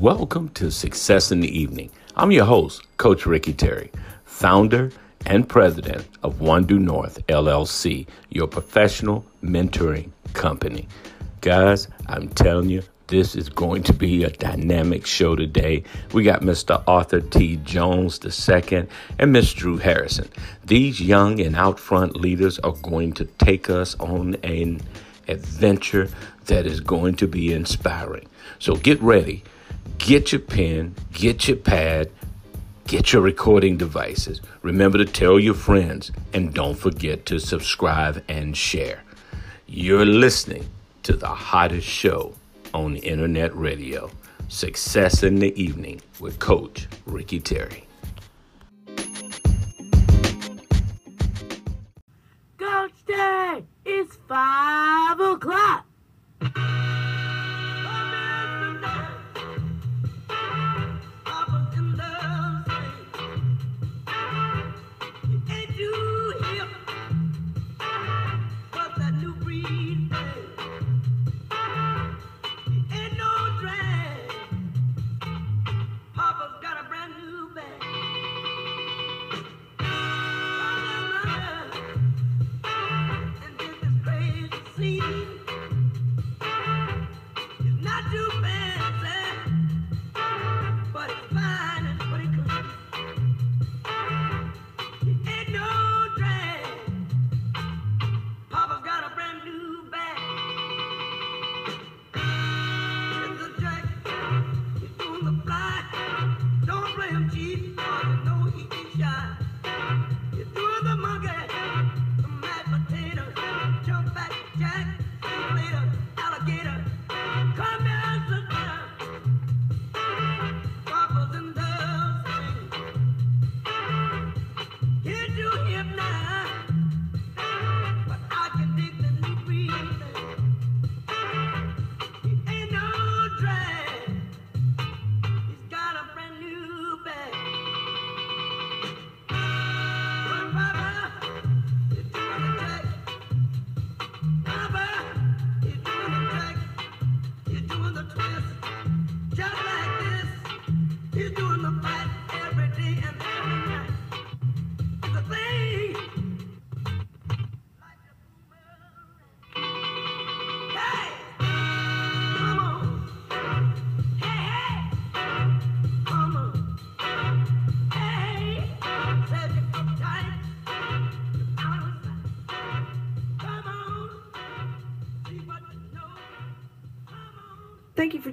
Welcome to Success in the Evening. I'm your host, Coach Ricky Terry, founder and president of One Due North LLC, your professional mentoring company. Guys, I'm telling you, this is going to be a dynamic show today. We got Mr. Arthur T. Jones II and Miss Drew Harrison. These young and out front leaders are going to take us on an adventure that is going to be inspiring. So get ready, get your pen, get your pad, get your recording devices. Remember to tell your friends and don't forget to subscribe and share. You're listening to the hottest show on internet radio. Success in the Evening with Coach Ricky Terry. Coach Day, it's five o'clock.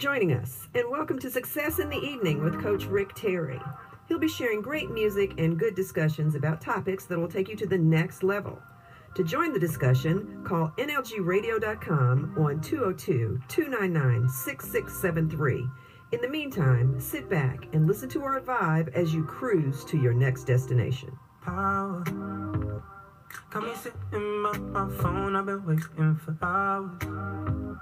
joining us, and welcome to Success in the Evening with Coach Rick Terry. He'll be sharing great music and good discussions about topics that will take you to the next level. To join the discussion, call NLGradio.com on 202 299 6673. In the meantime, sit back and listen to our vibe as you cruise to your next destination. Power. Got me sitting by my phone, I've been waiting for hours.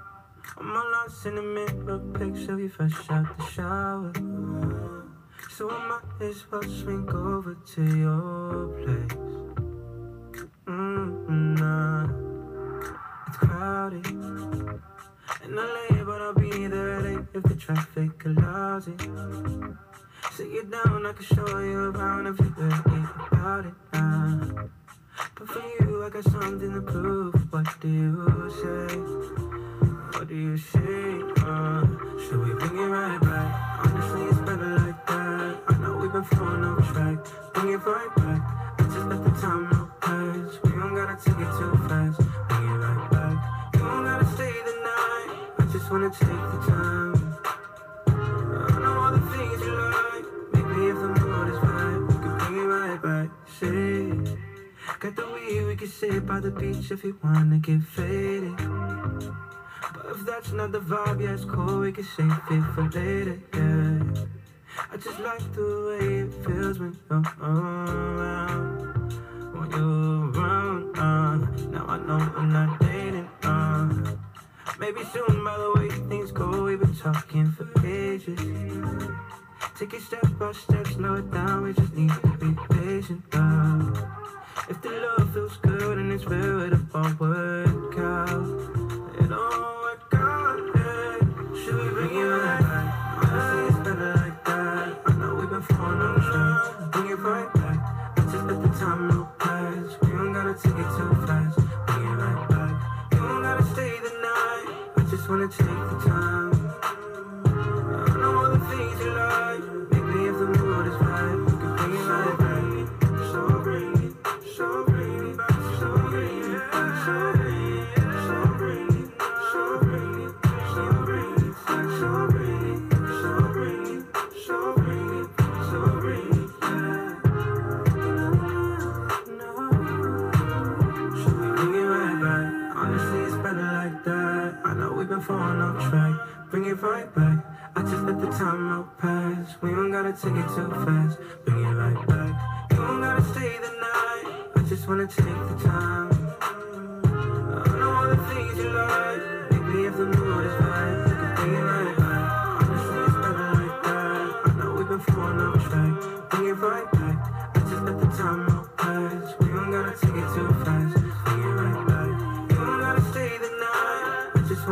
I'm all lost in the mirror, picture you fresh out the shower. So I might as well swing over to your place. Mm, nah, it's crowded. In LA, but I'll be there at 8 if the traffic allows it. Sit you down, I can show you around if you're really about it. Nah. But for you, I got something to prove. What do you say? What do you say? Uh, should we bring it right back? Honestly, it's better like that. I know we've been falling off track. Bring it right back. I just let the time no pass. We don't gotta take it too fast. Bring it right back. You don't gotta stay the night. I just wanna take the time. I know all the things you like. Maybe if the mood is right, we can bring it right back. Say, got the weed, we can sit by the beach if you wanna get faded. If that's not the vibe, yeah, it's cool, we can save it for later, yeah. I just like the way it feels when you're around. When you're around, uh. Now I know I'm not dating, uh. Maybe soon, by the way things go, we've been talking for ages. Take it step by step, slow it down, we just need to be patient, uh. If the love feels good and it's real, it'll all work out. Wanna take the falling off track. Bring it right back. I just let the time out pass. We don't gotta take it too fast. Bring it right back. You don't gotta stay the night. I just wanna take the time.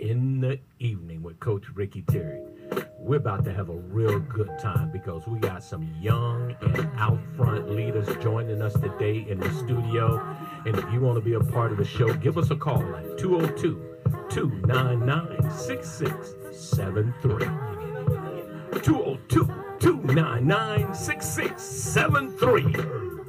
in the Evening with Coach Ricky Terry. We're about to have a real good time because we got some young and out front leaders joining us today in the studio. And if you want to be a part of the show, give us a call at 202 299 6673. 202 299 6673.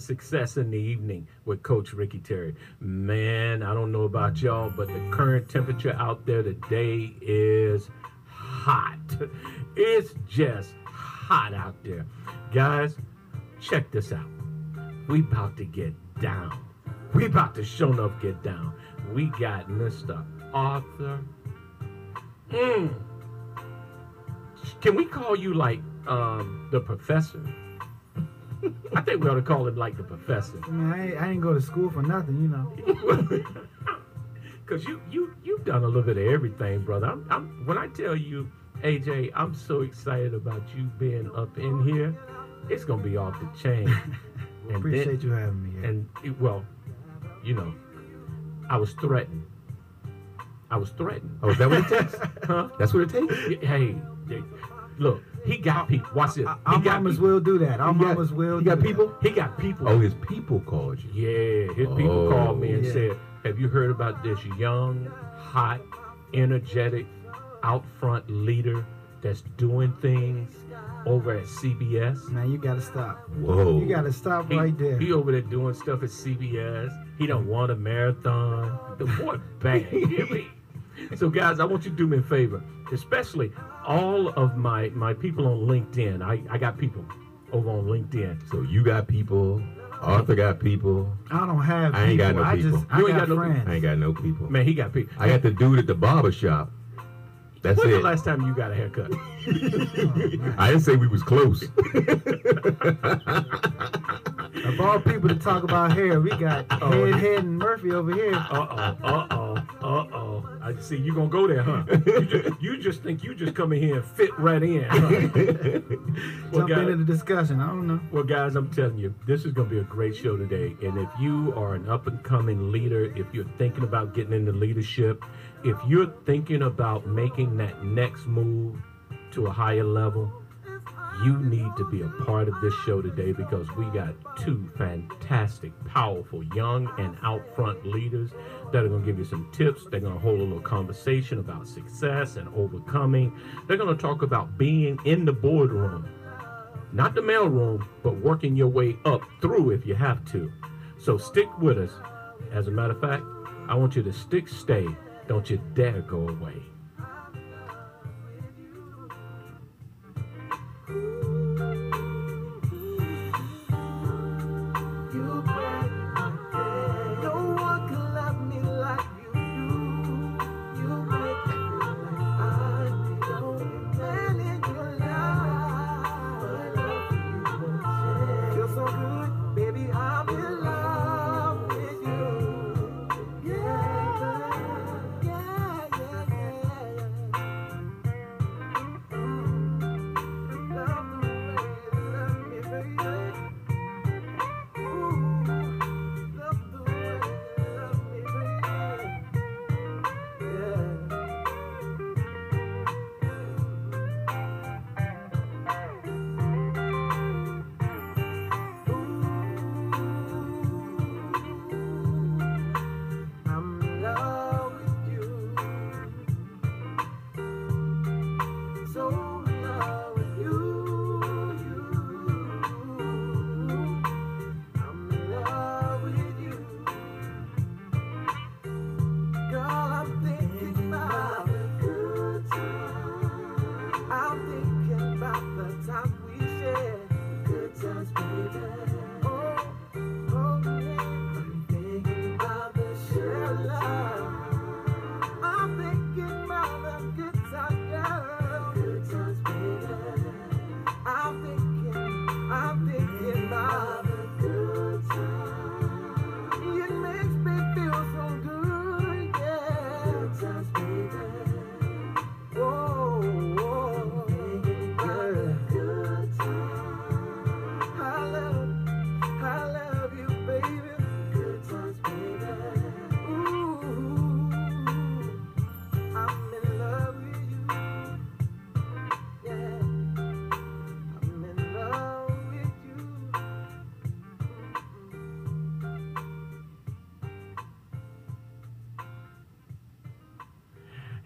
Success in the Evening with Coach Ricky Terry. Man, I don't know about y'all, but the current temperature out there today is hot. It's just hot out there. Guys, check this out. We about to get down. We about to show enough get down. We got Mr. Arthur. Mm. Can we call you like um, the professor? I think we ought to call him like the professor. I mean, I ain't, I ain't go to school for nothing, you know. Cause you you you've done a little bit of everything, brother. I'm, I'm when I tell you, AJ, I'm so excited about you being up in here. It's gonna be off the chain. And Appreciate then- you having me here. And it, well, you know, I was threatened. I was threatened. Oh, is that what it takes? Huh? That's what it takes. Hey, hey, look, he got people. Watch this. Our- He Our got mamas people. will do that. Our He got- mamas will he do got that. people? He got people. Oh, his people called you. Yeah, his people Oh. called me and Yeah. said, "Have you heard about this young, hot, energetic, out front leader that's doing things over at CBS?" Now you gotta stop. Whoa. You gotta stop He, right there. he over there doing stuff at CBS. He don't want a marathon. The boy bad. You hear me? So guys, I want you to do me a favor, especially all of my my people on LinkedIn. I, I got people over on LinkedIn. So you got people. Arthur got people. I don't have I ain't got people. no I just people. I You ain't got, got no- friends. I ain't got no people. Man, he got people. I got the dude at the barber shop. That's it. When's the last time you got a haircut? I didn't say we was close. Of all people to talk about hair, we got Oh. Head Head and Murphy over here. Uh oh, uh oh, uh oh. I see you gonna go there, huh? You just, you just think you just come in here and fit right in. Huh? well, Jump into the discussion. I don't know. well, guys, I'm telling you, this is gonna be a great show today. And if you are an up and coming leader, if you're thinking about getting into leadership, if you're thinking about making that next move to a higher level, you need to be a part of this show today because we got two fantastic, powerful, young, and out front leaders that are going to give you some tips. They're going to hold a little conversation about success and overcoming. They're going to talk about being in the boardroom, not the mailroom, but working your way up through if you have to. So stick with us. As a matter of fact, I want you to stick, stay. Don't you dare go away.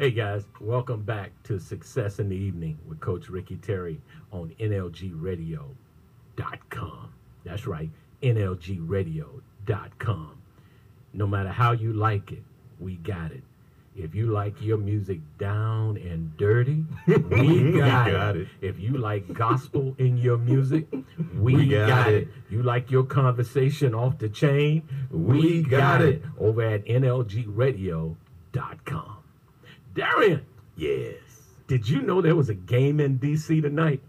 Hey guys, welcome back to Success in the Evening with Coach Ricky Terry on NLGradio.com. That's right, NLGradio.com. No matter how you like it, we got it. If you like your music down and dirty, we got, got it. it. If you like gospel in your music, we, We got, got it. it. You like your conversation off the chain, We got it. over at NLGradio.com. Darian, Yes. did you know there was a game in DC tonight?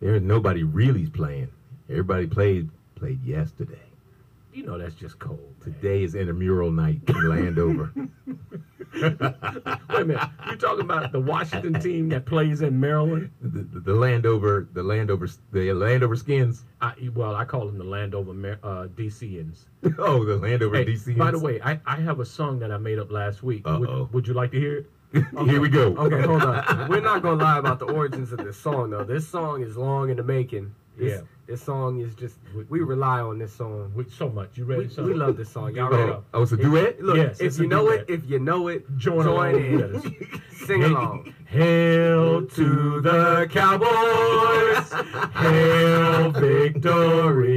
There's nobody really's playing. Everybody played played yesterday. You know that's just cold. man. Today is intramural night in Landover. Wait a minute. You're talking about the Washington team that plays in Maryland? the, the, the Landover, the Landover, the Landover Skins. I, well, I call them the Landover uh, DCians. Oh, the Landover Hey, DC. by the way, I, I have a song that I made up last week. Would, Uh-oh. would you like to hear it? Here we go. Okay, hold on. We're not gonna lie about the origins of this song though. This song is long in the making. This, Yeah. This song is just we rely on this song. With so much. You We, ready? son? we love this song. Y'all Oh, ready? Oh, it's a duet. Look, Yes, if you know duet. it, if you know it, Join join, in. Sing along. Hail to the Cowboys! Hail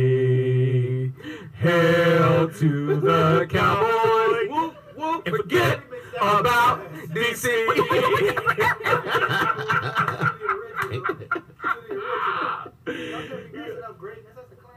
victory! Hail to the Cowboys! Whoop, whoop, And forget about DC!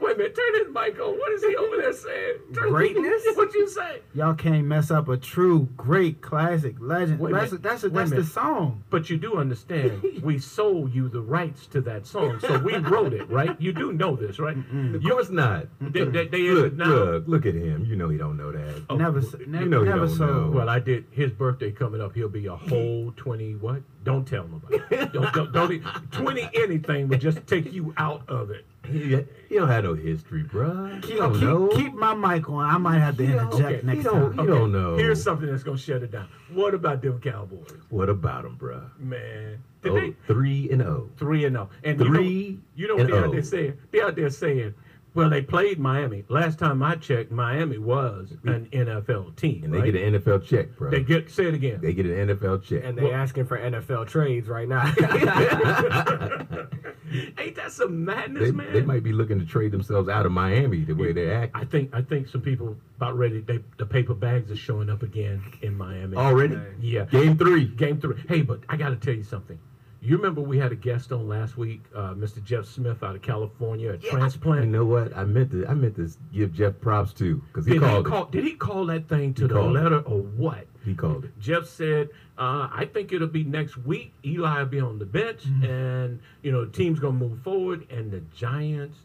Wait a minute, turn his mic on. What is he over there saying? Turn- Greatness? What you say? Y'all can't mess up a true, great, classic, legend. Wait that's minute. that's, a, Wait a that's the song. But you do understand, we sold you the rights to that song, so we wrote it, right? You do know this, right? Of course not. They, they, they Look, now. look, look at him. You know he don't know that. Oh, never, well, s- never, know never don't so. know. Well, I did. His birthday coming up. He'll be a whole twenty. What? Don't tell nobody. don't, don't, don't twenty anything would just take you out of it. He, he don't have no history, bruh. keep, don't keep, know. keep my mic on. I might have to You know, interject okay, next you don't- time. you don't know. Here's something that's gonna shut it down. What about them Cowboys, What about them, bruh? man? Did Oh, they three and oh. three and zero? And you know- Three You know, what they out there oh. saying? They out there saying, well, they played Miami. Last time I checked, Miami was an NFL team. And they right? get an NFL check, bro. They get say it again. They get an NFL check. And they're asking for NFL trades right now. Ain't that some madness, they, man? they might be looking to trade themselves out of Miami the way they're acting. I think I think some people about ready. They, the paper bags are showing up again in Miami. Already? Yeah. Game three. Game three. Hey, but I got to tell you something. You remember we had a guest on last week, uh, Mr. Jeff Smith out of California, a transplant. You know what? I meant to. I meant to give Jeff props too, because he did called. he call? Did he call that thing to He the called it. letter or what? He called it. Jeff said, uh, "I think it'll be next week. Eli will be on the bench, Mm-hmm. and you know the team's gonna move forward. And the Giants,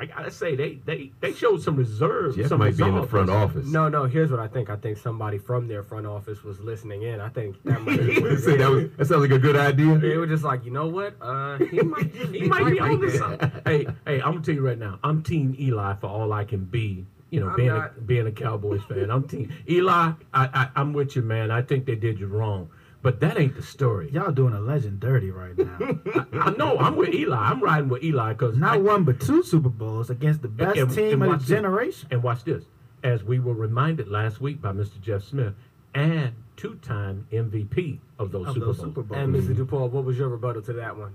I gotta say, they they they showed some reserve. Jeff some might be in the front office. no, no. Here's what I think. I think somebody from their front office was listening in. I think that might be what it Say was, that sounds like a good idea. They were just like, you know what? Uh, he might, He might be on to something. hey, hey, I'm gonna tell you right now. I'm Team Eli for all I can be. You know, I'm being a, being a Cowboys fan, I'm Team Eli. I, I I'm with you, man. I think they did you wrong, but that ain't the story. Y'all doing a legend dirty right now. I know I'm with Eli. I'm riding with Eli because Not one but two Super Bowls against the best and- team and of watch the this. generation. And watch this. As we were reminded last week by Mr. Jeff Smith and two-time MVP of those Of Super those Bowls. Super Bowls. And Mr. DuPaul, what was your rebuttal to that one?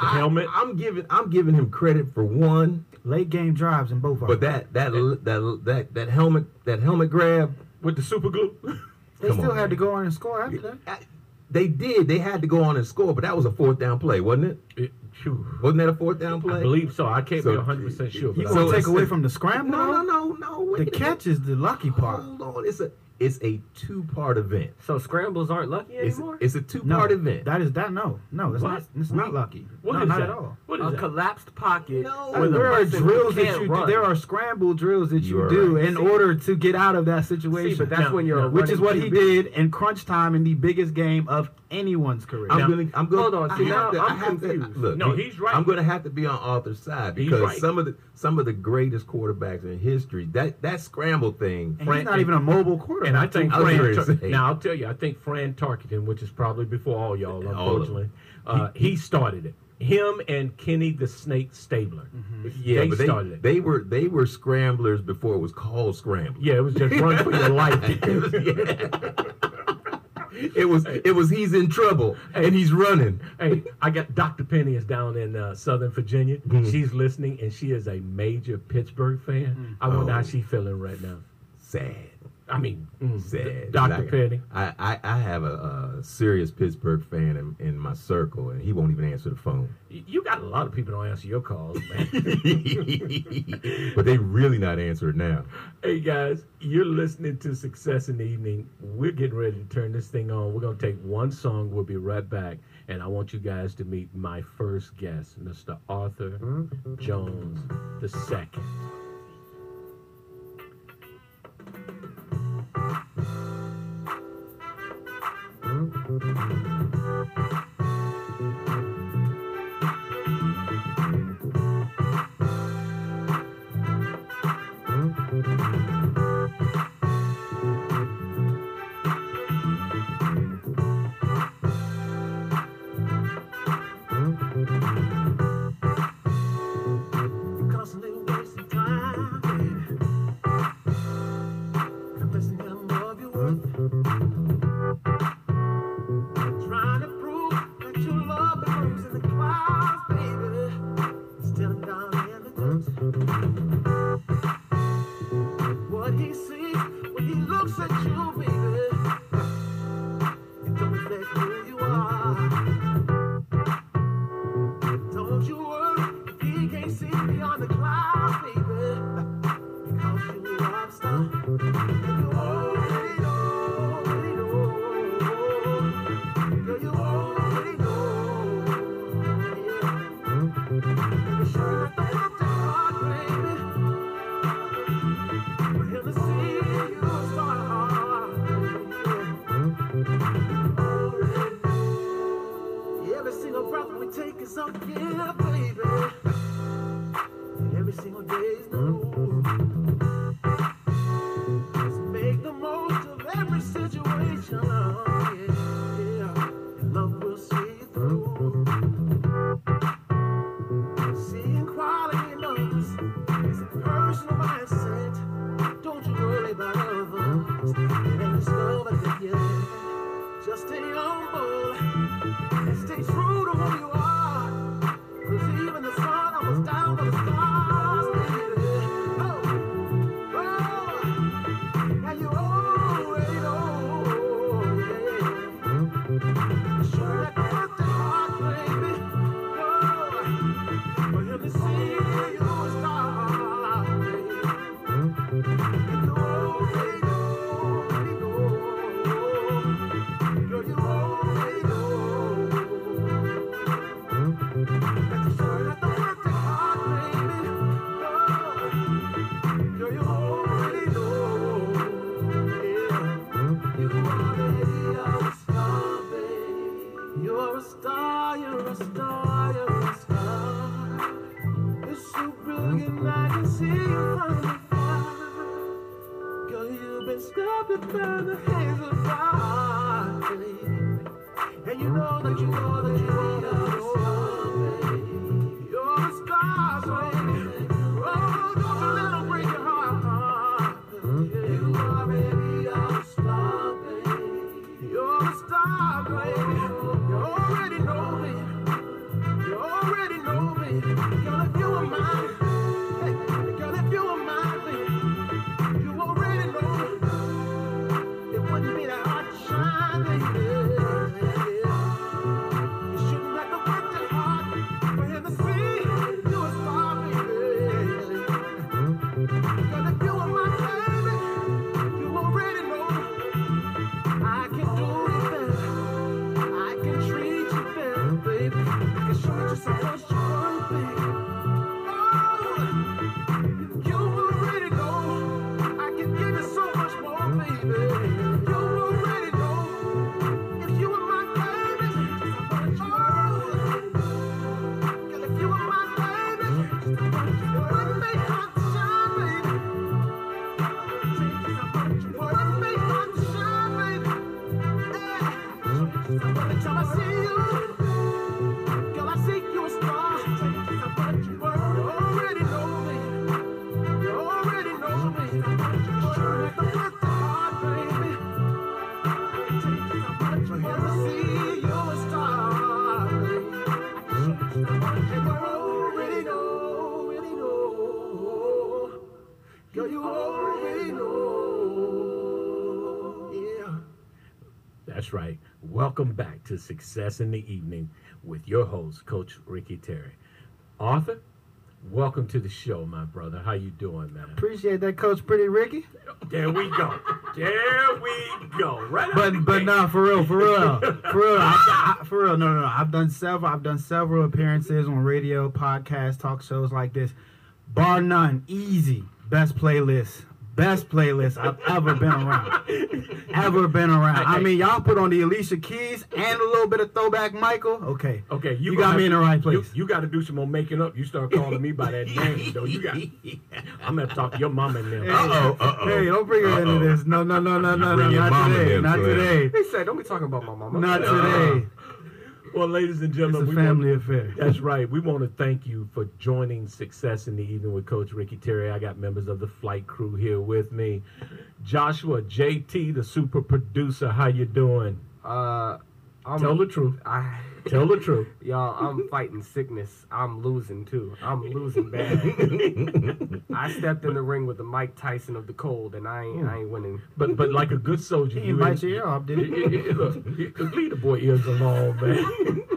The helmet. I, am giving. I'm giving him credit for one, Late game drives in both of but them. that that that that that helmet that helmet grab. with the super glue. They come still on, had to go on and score after that. I- They did. They had to go on and score, but that was a fourth down play, wasn't it? It- phew. Wasn't that a fourth down play? I believe so. I can't be 100 percent sure. You But gonna take away from the scramble? No, no, no, no. Wait The minute. catch is the lucky part. Hold on. It's a it's a two part event. So scrambles aren't lucky It's anymore. it's a two No, part event. that is that. No, no, it's What? not. It's not lucky. what no, is not that? at all. What a that? collapsed pocket. No. With a there are drills that can't you do. There are scramble drills that You you do right. in See- order to get out of that situation. See, but that's Now- when you're now- a which is running what he did in crunch time in the biggest game of anyone's career. I'm Now- gonna. I'm gonna. Hold on, see, have now to, I I'm have to- confused. look, No, he's right. I'm gonna have to be on Arthur's side because right. some of the some of the greatest quarterbacks in history that that scramble thing. and Fran- he's not even a mobile quarterback. And I think I Fran. ready Tar- now I'll tell you, I think Fran Tarkenton, which is probably before all y'all, All unfortunately, uh, he started it. Him and Kenny the Snake Stabler. Yeah, they but they started it. they were they were scramblers before it was called scramble. Yeah, it was just run for your life. It was hey. it was he's in trouble hey. and he's running. Hey, I got Dr. Penny is down in uh, Southern Virginia. Mm. She's listening and she is a major Pittsburgh fan. Mm. I wonder oh. how she's feeling right now. Sad. I mean, Dr. Penny. Petty. I, I, I have a, a, serious Pittsburgh fan in, in my circle, and he won't even answer the phone. You got a lot of people don't answer your calls, man. but they really not answering now. Hey, guys, you're listening to Success in the Evening. We're getting ready to turn this thing on. We're going to take one song. We'll be right back. And I want you guys to meet my first guest, Mr. Arthur mm-hmm. Jones the second. Welcome back to Success in the Evening with your host, Coach Ricky Terry. Arthur, welcome to the show, my brother. How you doing, man? Appreciate that, Coach Pretty Ricky. There we go. There we go. Right But but gate. no, for real, for real, for real, I, I, for real. No, no, no. I've done several. I've done several appearances on radio, podcasts, talk shows like this. Bar none, easy, best playlist, best playlist I've ever been around. ever been around. I mean, y'all put on the Alicia Keys and a little bit of throwback Michael. Okay, Okay, you, You got have me in the right place. you got to do some more making up. You start calling me by that name, though. You got. I'm gonna talk to your mama and them. Hey, Uh-oh, uh-oh. Hey, don't bring her into Uh-oh. this. No, no, no, no, no, no. Not today. Not today. They said, don't be talking about my mama. Not Uh-uh. today. Well, ladies and gentlemen, It's gentlemen, a we family want, affair. That's right. We want to thank you for joining Success in the Evening with Coach Ricky Terry. I got members of the flight crew here with me. Joshua JT, the super producer. How you doing? Uh, I'm, Tell the truth. I, Tell the truth. y'all, I'm fighting sickness. I'm losing too. I'm losing bad. I stepped in the ring with the Mike Tyson of the cold, and I ain't, I ain't winning. But but like a good soldier, He you invite in- your ear off, did he? Look, you- leave the boy ears alone, man.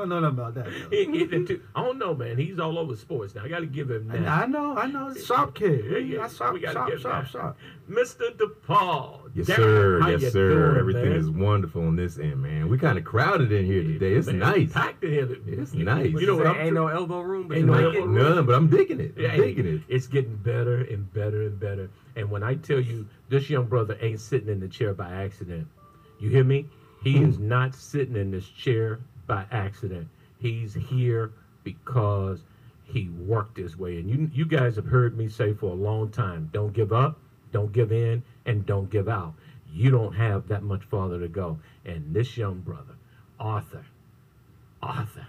You don't know nothing about that. He- he- the two- I don't know, man. He's all over sports now. I got to give him that. I know, I know. Sharp kid. Yeah, yeah. I sharp, We gotta sharp, sharp, sharp. Mr. DePaul. Yes, Darren, sir. how Yes, sir. doing, Everything man? is wonderful on this end, man. We kind of crowded in here today. It's Man, nice. Packed in here. It's You- nice. You know what? I'm ain't no elbow room, but Ain't no elbow room. None, but I'm digging it. I'm Yeah, digging it. It's getting better and better and better. And when I tell you this young brother ain't sitting in the chair by accident, you hear me? He is not sitting in this chair by accident. He's here because he worked his way. And you you guys have heard me say for a long time, don't give up, don't give in, and don't give out. You don't have that much farther to go. And this young brother, Arthur, Arthur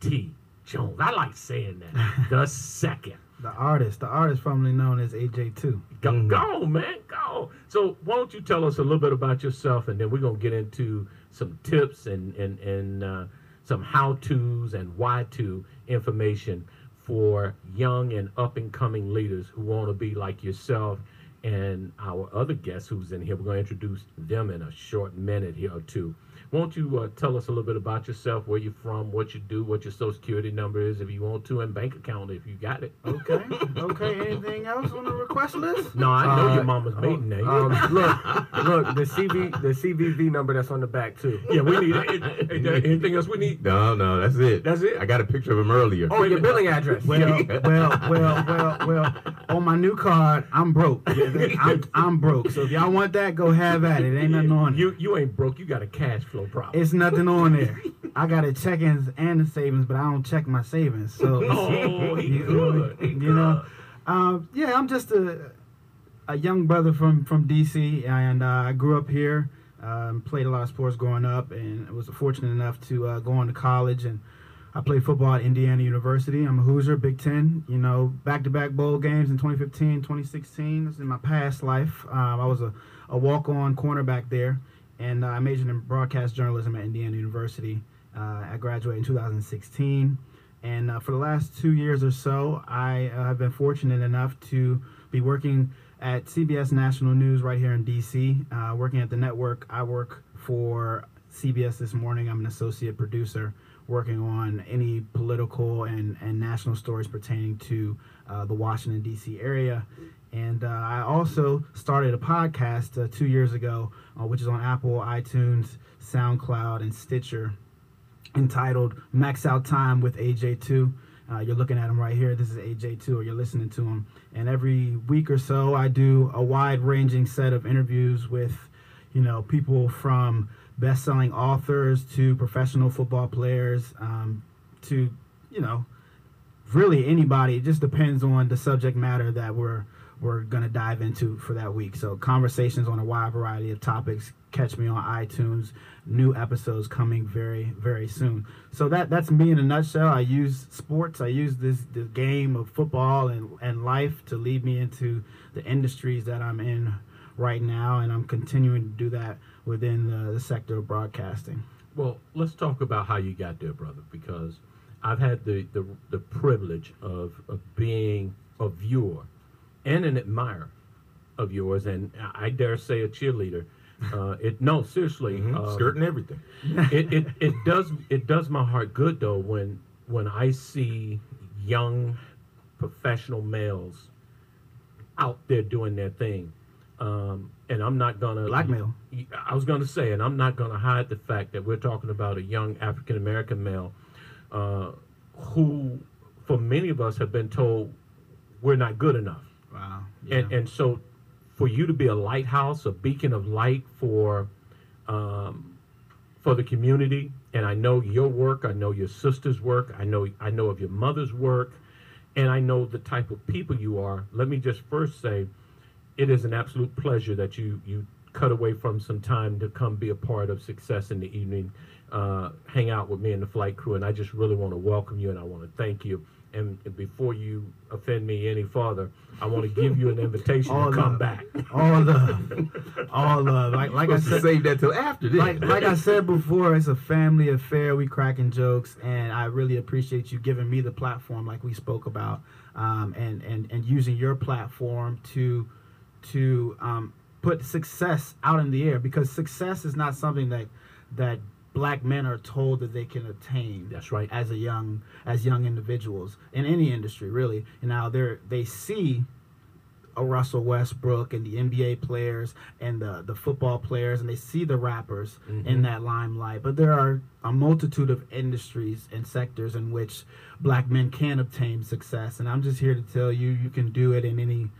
T. Jones, I like saying that. the second. The artist, the artist formerly known as AJ2. Go, go, man, go. So why don't you tell us a little bit about yourself, and then we're gonna get into some tips and and and uh, some how tos and why to information for young and up and coming leaders who want to be like yourself and our other guest who's in here. We're gonna introduce them in a short minute here or two. Won't you uh, tell us a little bit about yourself, where you're from, what you do, what your social security number is, if you want to, and bank account if you got it. Okay, okay. Anything else on the request list? No, I know Uh, your mama's maiden name. Um, look, look, the CV, the CVV number that's on the back too. Yeah, we need it. Is there anything else we need? No, no, that's it. That's it? I got a picture of him earlier. Oh, your billing address. Well, well, well, well, well. On my new card, I'm broke. I'm, I'm broke. So if y'all want that, go have at it. Ain't nothing on it. You you ain't broke. You got a cash flow problem. It's nothing on there. I got a check-ins and a savings, but I don't check my savings. So oh, he you, good. He you know, good. um, yeah, I'm just a a young brother from from DC, and uh, I grew up here. Um, played a lot of sports growing up, and was fortunate enough to uh, go on to college. And I played football at Indiana University. I'm a Hoosier, Big Ten. You know, back-to-back bowl games in 2015, 2016. This is in my past life. Um, I was a, a walk-on cornerback there, and I majored in broadcast journalism at Indiana University. Uh, I graduated in 2016. And uh, for the last two years or so, I uh, have been fortunate enough to be working at CBS National News right here in DC. Uh, working at the network, I work for CBS this morning. I'm an associate producer working on any political and, and national stories pertaining to uh, the Washington, D.C. area. And uh, I also started a podcast uh, two years ago, uh, which is on Apple, iTunes, SoundCloud, and Stitcher entitled Max Out Time with AJ2. Uh, you're looking at him right here. This is AJ2, or you're listening to him. And every week or so, I do a wide ranging set of interviews with, you know, people from best selling authors to professional football players um, to, you know, really anybody. It just depends on the subject matter that we're we're gonna dive into for that week. So conversations on a wide variety of topics. Catch me on iTunes. New episodes coming very very soon. So that that's me in a nutshell. I use sports. I use this this game of football and and life to lead me into the industries that I'm in right now, and I'm continuing to do that within the, the sector of broadcasting. Well, let's talk about how you got there, brother, because I've had the the, the privilege of, of being a viewer and an admirer of yours, and I dare say a cheerleader Uh, it no seriously. Mhm. um, Skirt and everything. it, it it does it does my heart good though when when I see young professional males out there doing their thing. Um, and I'm not gonna Blackmail. I was gonna say, and I'm not gonna hide the fact that we're talking about a young African American male uh, who, for many of us, have been told we're not good enough. Wow. And and so, for you to be a lighthouse, a beacon of light for, um, for the community, and I know your work, I know your sister's work, I know I know of your mother's work, and I know the type of people you are. Let me just first say, it is an absolute pleasure that you you cut away from some time to come be a part of Success in the Evening, uh, hang out with me and the flight crew, and I just really want to welcome you and I want to thank you. And, and before you offend me any further, I want to give you an invitation to come love. back. all love, all love. Like like I said, save that till after this. like like I said before, it's a family affair. We cracking jokes, and I really appreciate you giving me the platform, like we spoke about, um, and and and using your platform to to um, put success out in the air because success is not something that that black men are told that they can attain That's right. as a young as young individuals in any industry really. And now they're they see a Russell Westbrook and the NBA players and the the football players and they see the rappers mm-hmm. in that limelight. But there are a multitude of industries and sectors in which black men can obtain success and I'm just here to tell you you can do it in any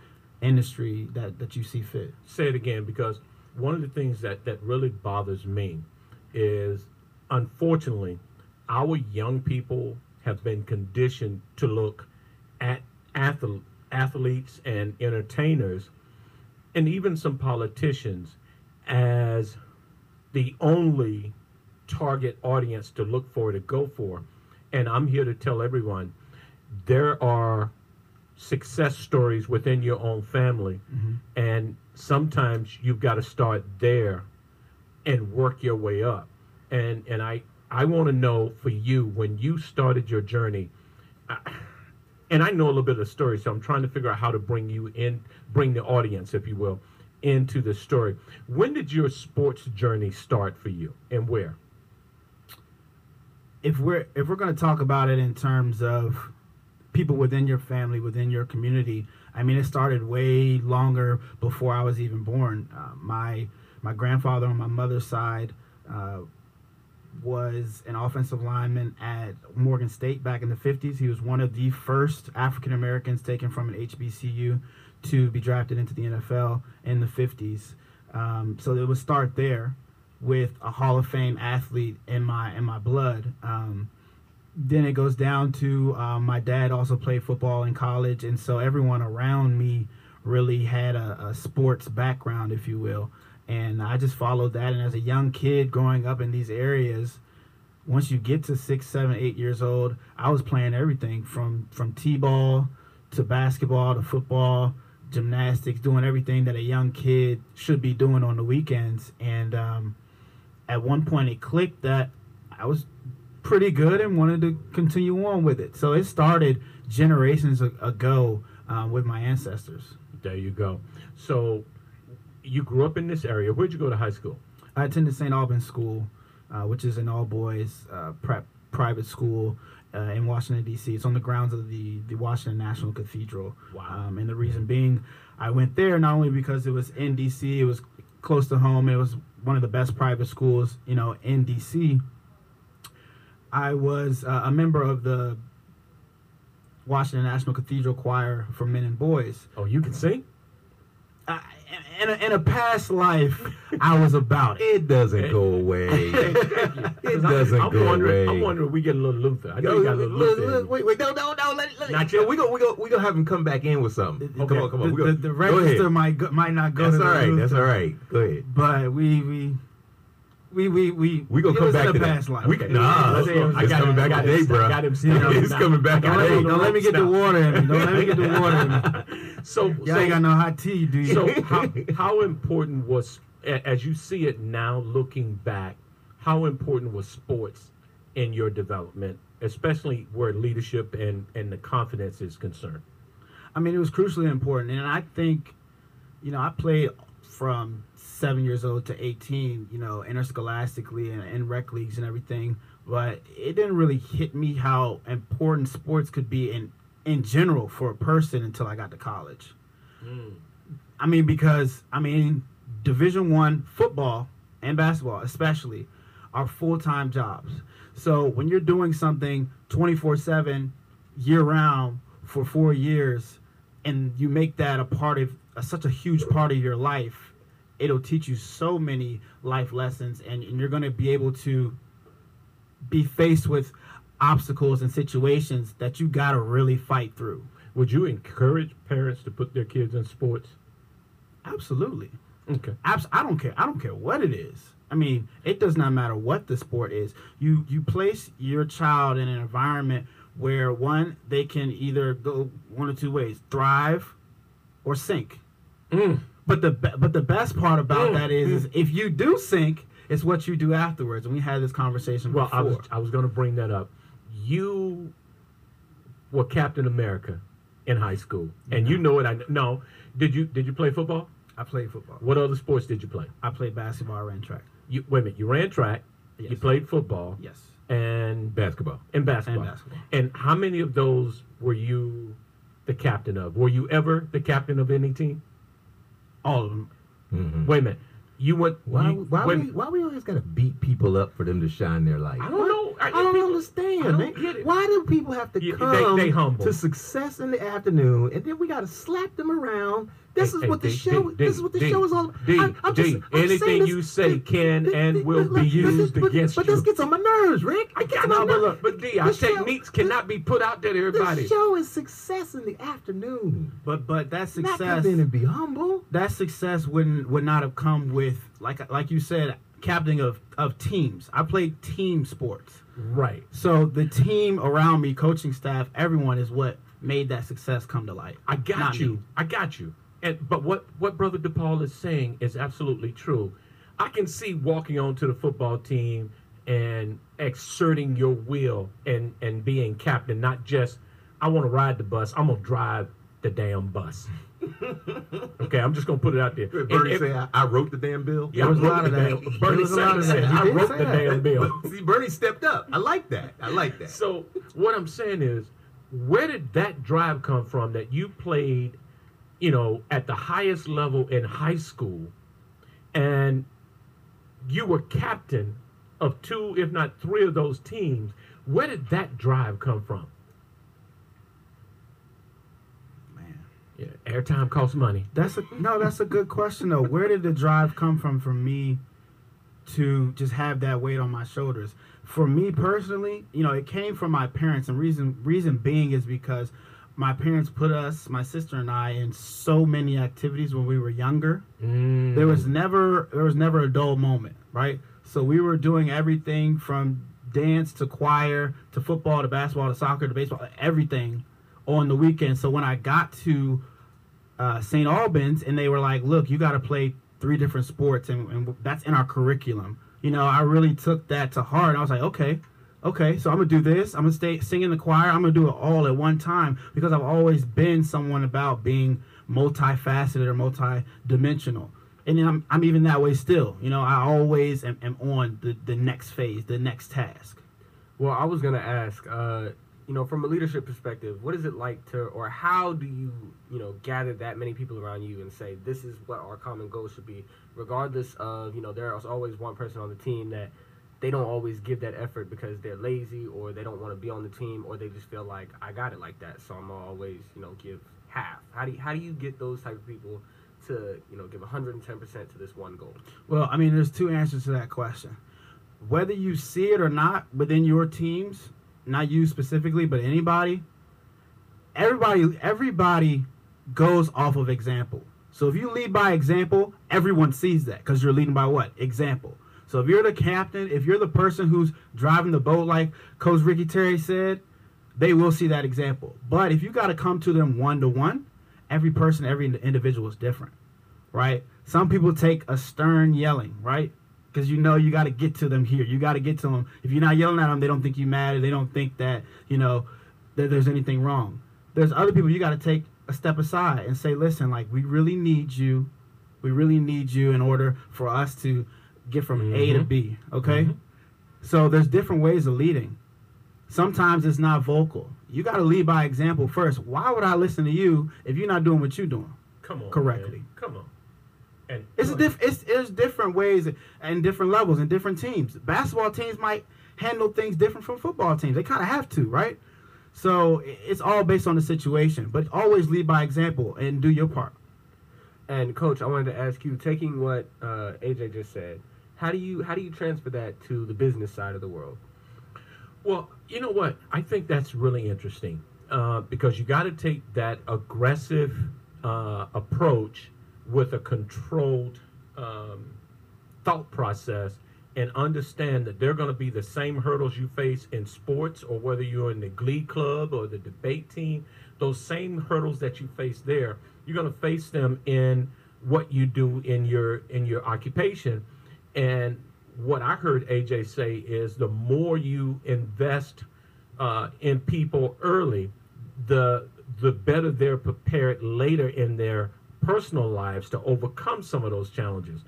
industry that that you see fit. Say it again because one of the things that that really bothers me is unfortunately our young people have been conditioned to look at athle- athletes and entertainers and even some politicians as the only target audience to look for to go for. And i'm here to tell everyone there are success stories within your own family. Mm-hmm. And sometimes you've got to start there and work your way up. And and i i want to know for you when you started your journey and i know a little bit of the story so i'm trying to figure out how to bring you in bring the audience if you will into the story. When did your sports journey start for you and where? If we're if we're going to talk about it in terms of people within your family within your community i mean it started way longer before i was even born. Uh, my my grandfather on my mother's side uh, was an offensive lineman at Morgan State back in the 50s. He was one of the first African Americans taken from an HBCU to be drafted into the NFL in the 50s. Um, so it would start there with a Hall of Fame athlete in my in my blood. Um, then it goes down to um, my dad also played football in college, and so everyone around me really had a, a sports background, if you will. And I just followed that. And as a young kid growing up in these areas, once you get to six, seven, eight years old, I was playing everything from from t-ball to basketball to football, gymnastics, doing everything that a young kid should be doing on the weekends. And um, at one point, it clicked that I was pretty good and wanted to continue on with it. So it started generations ago um, with my ancestors. there you go so you grew up in this area where'd you go to high school I attended St. Albans School, uh, which is an all boys uh, prep private school uh, in Washington D.C. It's on the grounds of the the Washington National Cathedral. Wow. Um, and the reason being, I went there not only because it was in D.C. It was close to home. It was one of the best private schools, you know, in D.C. I was uh, a member of the Washington National Cathedral Choir for men and boys. oh you can sing Uh, in, a, in a past life, I was about it. It doesn't go away. it 'Cause doesn't I'm, I'm go wondering, away. I'm wondering if we get a little Luther. I know Yo, you got a little look, Luther. in look, you. wait, wait, no, no, no. Let, let, Not yet. we go, we go, we gonna have him come back in with something. Okay. Come on, come on. The, We go, the, the go register ahead. might go, might not go That's to all the right. That's all right. Go ahead. But we we we we we We gonna come back to that. life. We, nah, Let's. I got coming him- back got today, bro. I got him stuck. It's coming back Don't, today. let- don't let me get the water in me. Don't let me get the water in me. So, Y'all so, ain't got no hot tea, do you? so how, how important was, as you see it now, looking back, how important was sports in your development, especially where leadership and, and the confidence is concerned? I mean, it was crucially important, and I think, you know, I played from seven years old to 18, you know, interscholastically and in rec leagues and everything. But it didn't really hit me how important sports could be in in general for a person until I got to college. Hmm. I mean, because I mean, Division One football and basketball, especially, are full time jobs. So when you're doing something 24 seven, year round for four years, and you make that a part of a, such a huge part of your life, it'll teach you so many life lessons, and, and you're going to be able to be faced with obstacles and situations that you got to really fight through. Would you encourage parents to put their kids in sports? Absolutely. Okay. Abs- I don't care. I don't care what it is. I mean, it does not matter what the sport is. You you place your child in an environment where one they can either go one or two ways: thrive or sink. Mm. But the but the best part about Mm, that is, is if you do sink, it's what you do afterwards. And we had this conversation Well, before. I was I was going to bring that up. You were Captain America in high school, and you know it. I no. Did you did you play football? I played football. What other sports did you play? I played basketball. I ran track. You wait a minute. You ran track. Yes. You played football Yes. and Basketball. and basketball. And basketball. And how many of those were you the captain of? Were you ever the captain of any team? All of them. Mm-hmm. Wait a minute. You went. Why, you, why, we, why we always gotta beat people up for them to shine their light? I don't know. I, I don't people- understand, I don't man. get it. Why do people have to Yeah, come they- they humble. to success in the afternoon, and then we gotta slap them around? This is what the show. This is what the show is all about. D, I- I'm just- I'm anything you say can and will be used but- against But you. this gets on my nerves, Rick. I get on my but nerves. look, but D, our techniques cannot be put out there to everybody. The show is success in the afternoon. But but that Not success. in and be humble. that success wouldn't would not have come with like like you said captaining of of teams i played team sports Right. so the team around me coaching staff everyone is what made that success come to light I got Not you. me. I got you. And but what what Brother DePaul is saying is absolutely true. I can see walking onto the football team and exerting your will and and being captain, not just I want to ride the bus. I'm gonna drive the damn bus. okay, I'm just gonna put it out there. And Bernie if- say I, I wrote the damn bill. yeah, I was a wrote lot the of that. damn. Bernie was a lot of Sanders said, that. I wrote the that. damn bill. See, Bernie stepped up. I like that. I like that. So what I'm saying is, where did that drive come from that you played, you know, at the highest level in high school, and you were captain of two, if not three, of those teams? Where did that drive come from? man Yeah, airtime costs money. that's a no that's a good question though where did the drive come from for me to just have that weight on my shoulders for me personally you know it came from my parents and reason reason being is because my parents put us my sister and i in so many activities when we were younger. Mm. there was never there was never a dull moment right? So we were doing everything from dance to choir to football to basketball to soccer to baseball everything on the weekend. So when i got to uh, st albans and they were like look you got to play three different sports and, and that's in our curriculum. You know i really took that to heart. I was like okay okay so i'm gonna do this. I'm gonna stay sing in the choir. I'm gonna do it all at one time because i've always been someone about being multifaceted or multi-dimensional. And then I'm, I'm even that way still. You know i always am, am on the, the next phase the next task. Well, I was gonna ask, uh, you know, from a leadership perspective, what is it like to, or how do you, you know, gather that many people around you and say this is what our common goal should be, regardless of, you know, there is always one person on the team that they don't always give that effort because they're lazy or they don't want to be on the team or they just feel like I got it like that, so I'm always, you know, give half. How do you, how do you get those type of people to, you know, give 110% to this one goal? Well, I mean, there's two answers to that question. Whether you see it or not within your teams, not you specifically, but anybody, everybody, everybody goes off of example. So if you lead by example, everyone sees that because you're leading by what? Example. So if you're the captain, if you're the person who's driving the boat, like Coach Ricky Terry said, they will see that example. But if you got to come to them one to one, every person, every individual is different, right? Some people take a stern yelling, right? Because you know you got to get to them here. You got to get to them. If you're not yelling at them, they don't think you mad, or they don't think that you know that there's anything wrong. There's other people you got to take a step aside and say, listen, like we really need you We really need you in order for us to get from A to Mhm. B. Okay. Mhm. So there's different ways of leading. Sometimes it's not vocal. You got to lead by example first. Why would I listen to you if you're not doing what you're doing? Come on, Correctly. man. Come on. And It's a diff- it's, it's different ways and different levels and different teams. Basketball teams might handle things different from football teams. They kind of have to, right? So it's all based on the situation. But always lead by example and do your part. And coach, I wanted to ask you, taking what uh, AJ just said, how do you how do you transfer that to the business side of the world? Well, you know what? I think that's really interesting uh, because you got to take that aggressive uh, approach with a controlled um, thought process and understand that they're going to be the same hurdles you face in sports or whether you're in the glee club or the debate team. Those same hurdles that you face there, you're going to face them in what you do in your in your occupation. And what I heard AJ say is the more you invest uh, in people early, the the better they're prepared later in their personal lives to overcome some of those challenges.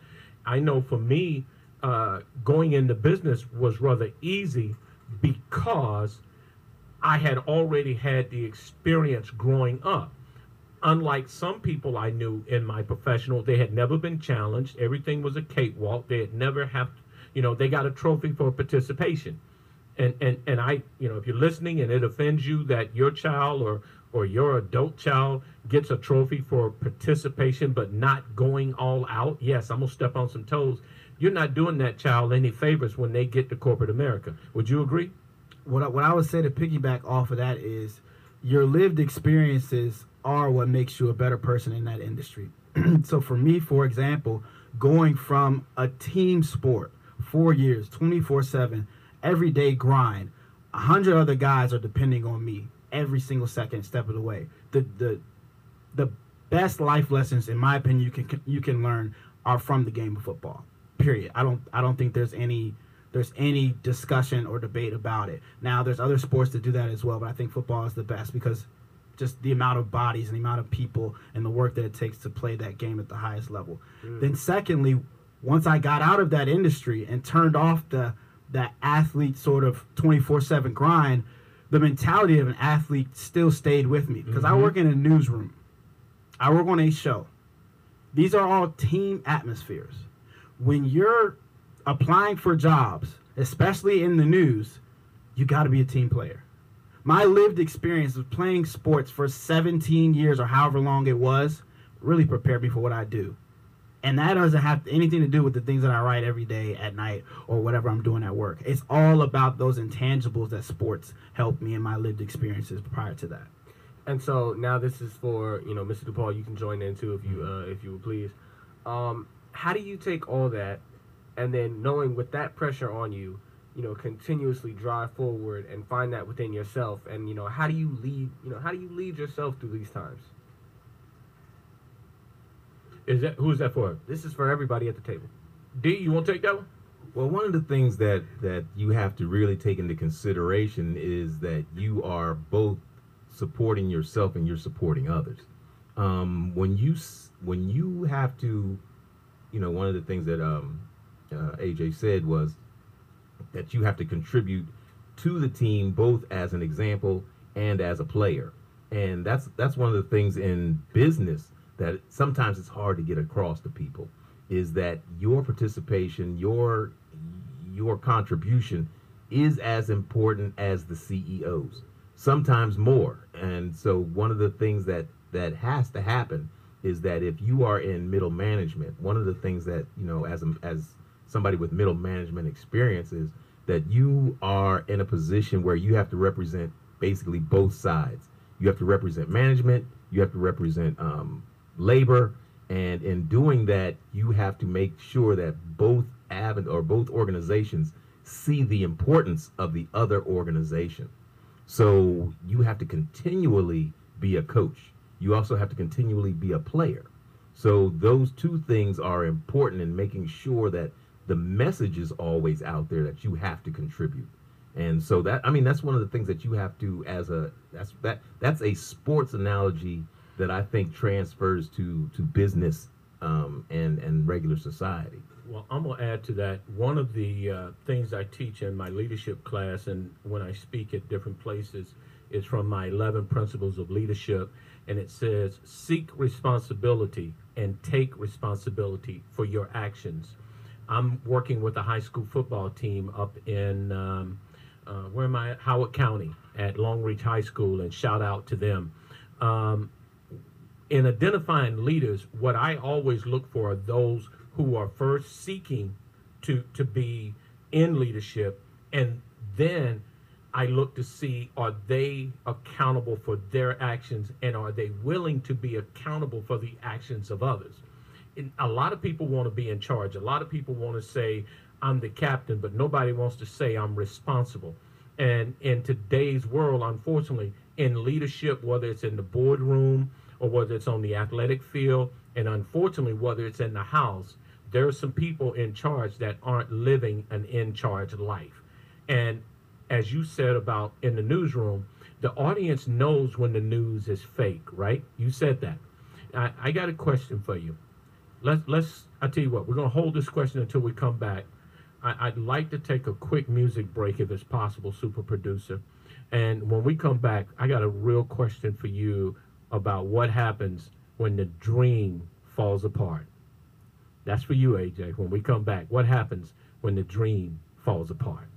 I know for me, uh, going into business was rather easy because I had already had the experience growing up. Unlike some people I knew in my professional, they had never been challenged. Everything was a cakewalk. They had never have, you know, they got a trophy for participation. And and and I, you know, if you're listening and it offends you that your child or or your adult child gets a trophy for participation but not going all out, yes, I'm gonna step on some toes. You're not doing that child any favors when they get to corporate America. Would you agree? What I, what I would say to piggyback off of that is your lived experiences are what makes you a better person in that industry. so for me, for example, going from a team sport, four years, 24 7, everyday grind, a hundred other guys are depending on me every single second, step of the way. The, the, the best life lessons, in my opinion, you can you can learn are from the game of football. Period. I don't I don't think there's any there's any discussion or debate about it. Now there's other sports that do that as well, but I think football is the best because just the amount of bodies and the amount of people and the work that it takes to play that game at the highest level. Then secondly, once I got out of that industry and turned off the that athlete sort of 24/7 grind, the mentality of an athlete still stayed with me because I Mhm. work in a newsroom. I work on a show. These are all team atmospheres. When you're applying for jobs, especially in the news, you got to be a team player. My lived experience of playing sports for 17 years or however long it was really prepared me for what I do. And that doesn't have anything to do with the things that I write every day at night or whatever I'm doing at work. It's all about those intangibles that sports helped me in my lived experiences prior to that. And so now this is for you know, Mr. DePaul. You can join in too if you uh, if you would please. Um, how do you take all that, and then knowing with that pressure on you, you know, continuously drive forward and find that within yourself, and you know, how do you lead? You know, how do you lead yourself through these times? Is that who's that for? This is for everybody at the table. D, you want to take that one? Well, one of the things that that you have to really take into consideration is that you are both supporting yourself and you're supporting others. Um, when you s- when you have to, you know, one of the things that um, uh, AJ said was that you have to contribute to the team both as an example and as a player, and that's that's one of the things in business that sometimes it's hard to get across to people is that your participation, your your contribution is as important as the CEO's, sometimes more. And so one of the things that that has to happen is that if you are in middle management, one of the things that you know as as somebody with middle management experience is that you are in a position where you have to represent basically both sides. You have to represent management. You have to represent um, labor, and in doing that, you have to make sure that both avid or both organizations see the importance of the other organization. So you have to continually be a coach. You also have to continually be a player. So those two things are important in making sure that the message is always out there that you have to contribute. And so that I mean that's one of the things that you have to as a that's that that's a sports analogy that I think transfers to to business um, and and regular society. Well, I'm to add to that. One of the uh, things I teach in my leadership class and when I speak at different places is from my 11 principles of leadership. And it says, seek responsibility and take responsibility for your actions. I'm working with a high school football team up in, um, uh, where am I? Howard County at Long Reach High School, and shout out to them. Um, in identifying leaders, what I always look for are those who are first seeking to to be in leadership, and then I look to see are they accountable for their actions, and are they willing to be accountable for the actions of others. A lot of people want to be in charge. A lot of people want to say I'm the captain, but nobody wants to say I'm responsible. And in today's world, unfortunately, in leadership, whether it's in the boardroom or whether it's on the athletic field, and unfortunately, whether it's in the house, there are some people in charge that aren't living an in charge life. And as you said about in the newsroom, the audience knows when the news is fake, right? You said that. I, I got a question for you. Let's let's I tell you what, we're gonna hold this question until we come back. I, I'd like to take a quick music break if it's possible, super producer. And when we come back, I got a real question for you about what happens when the dream falls apart. That's for you, AJ. When we come back, what happens when the dream falls apart?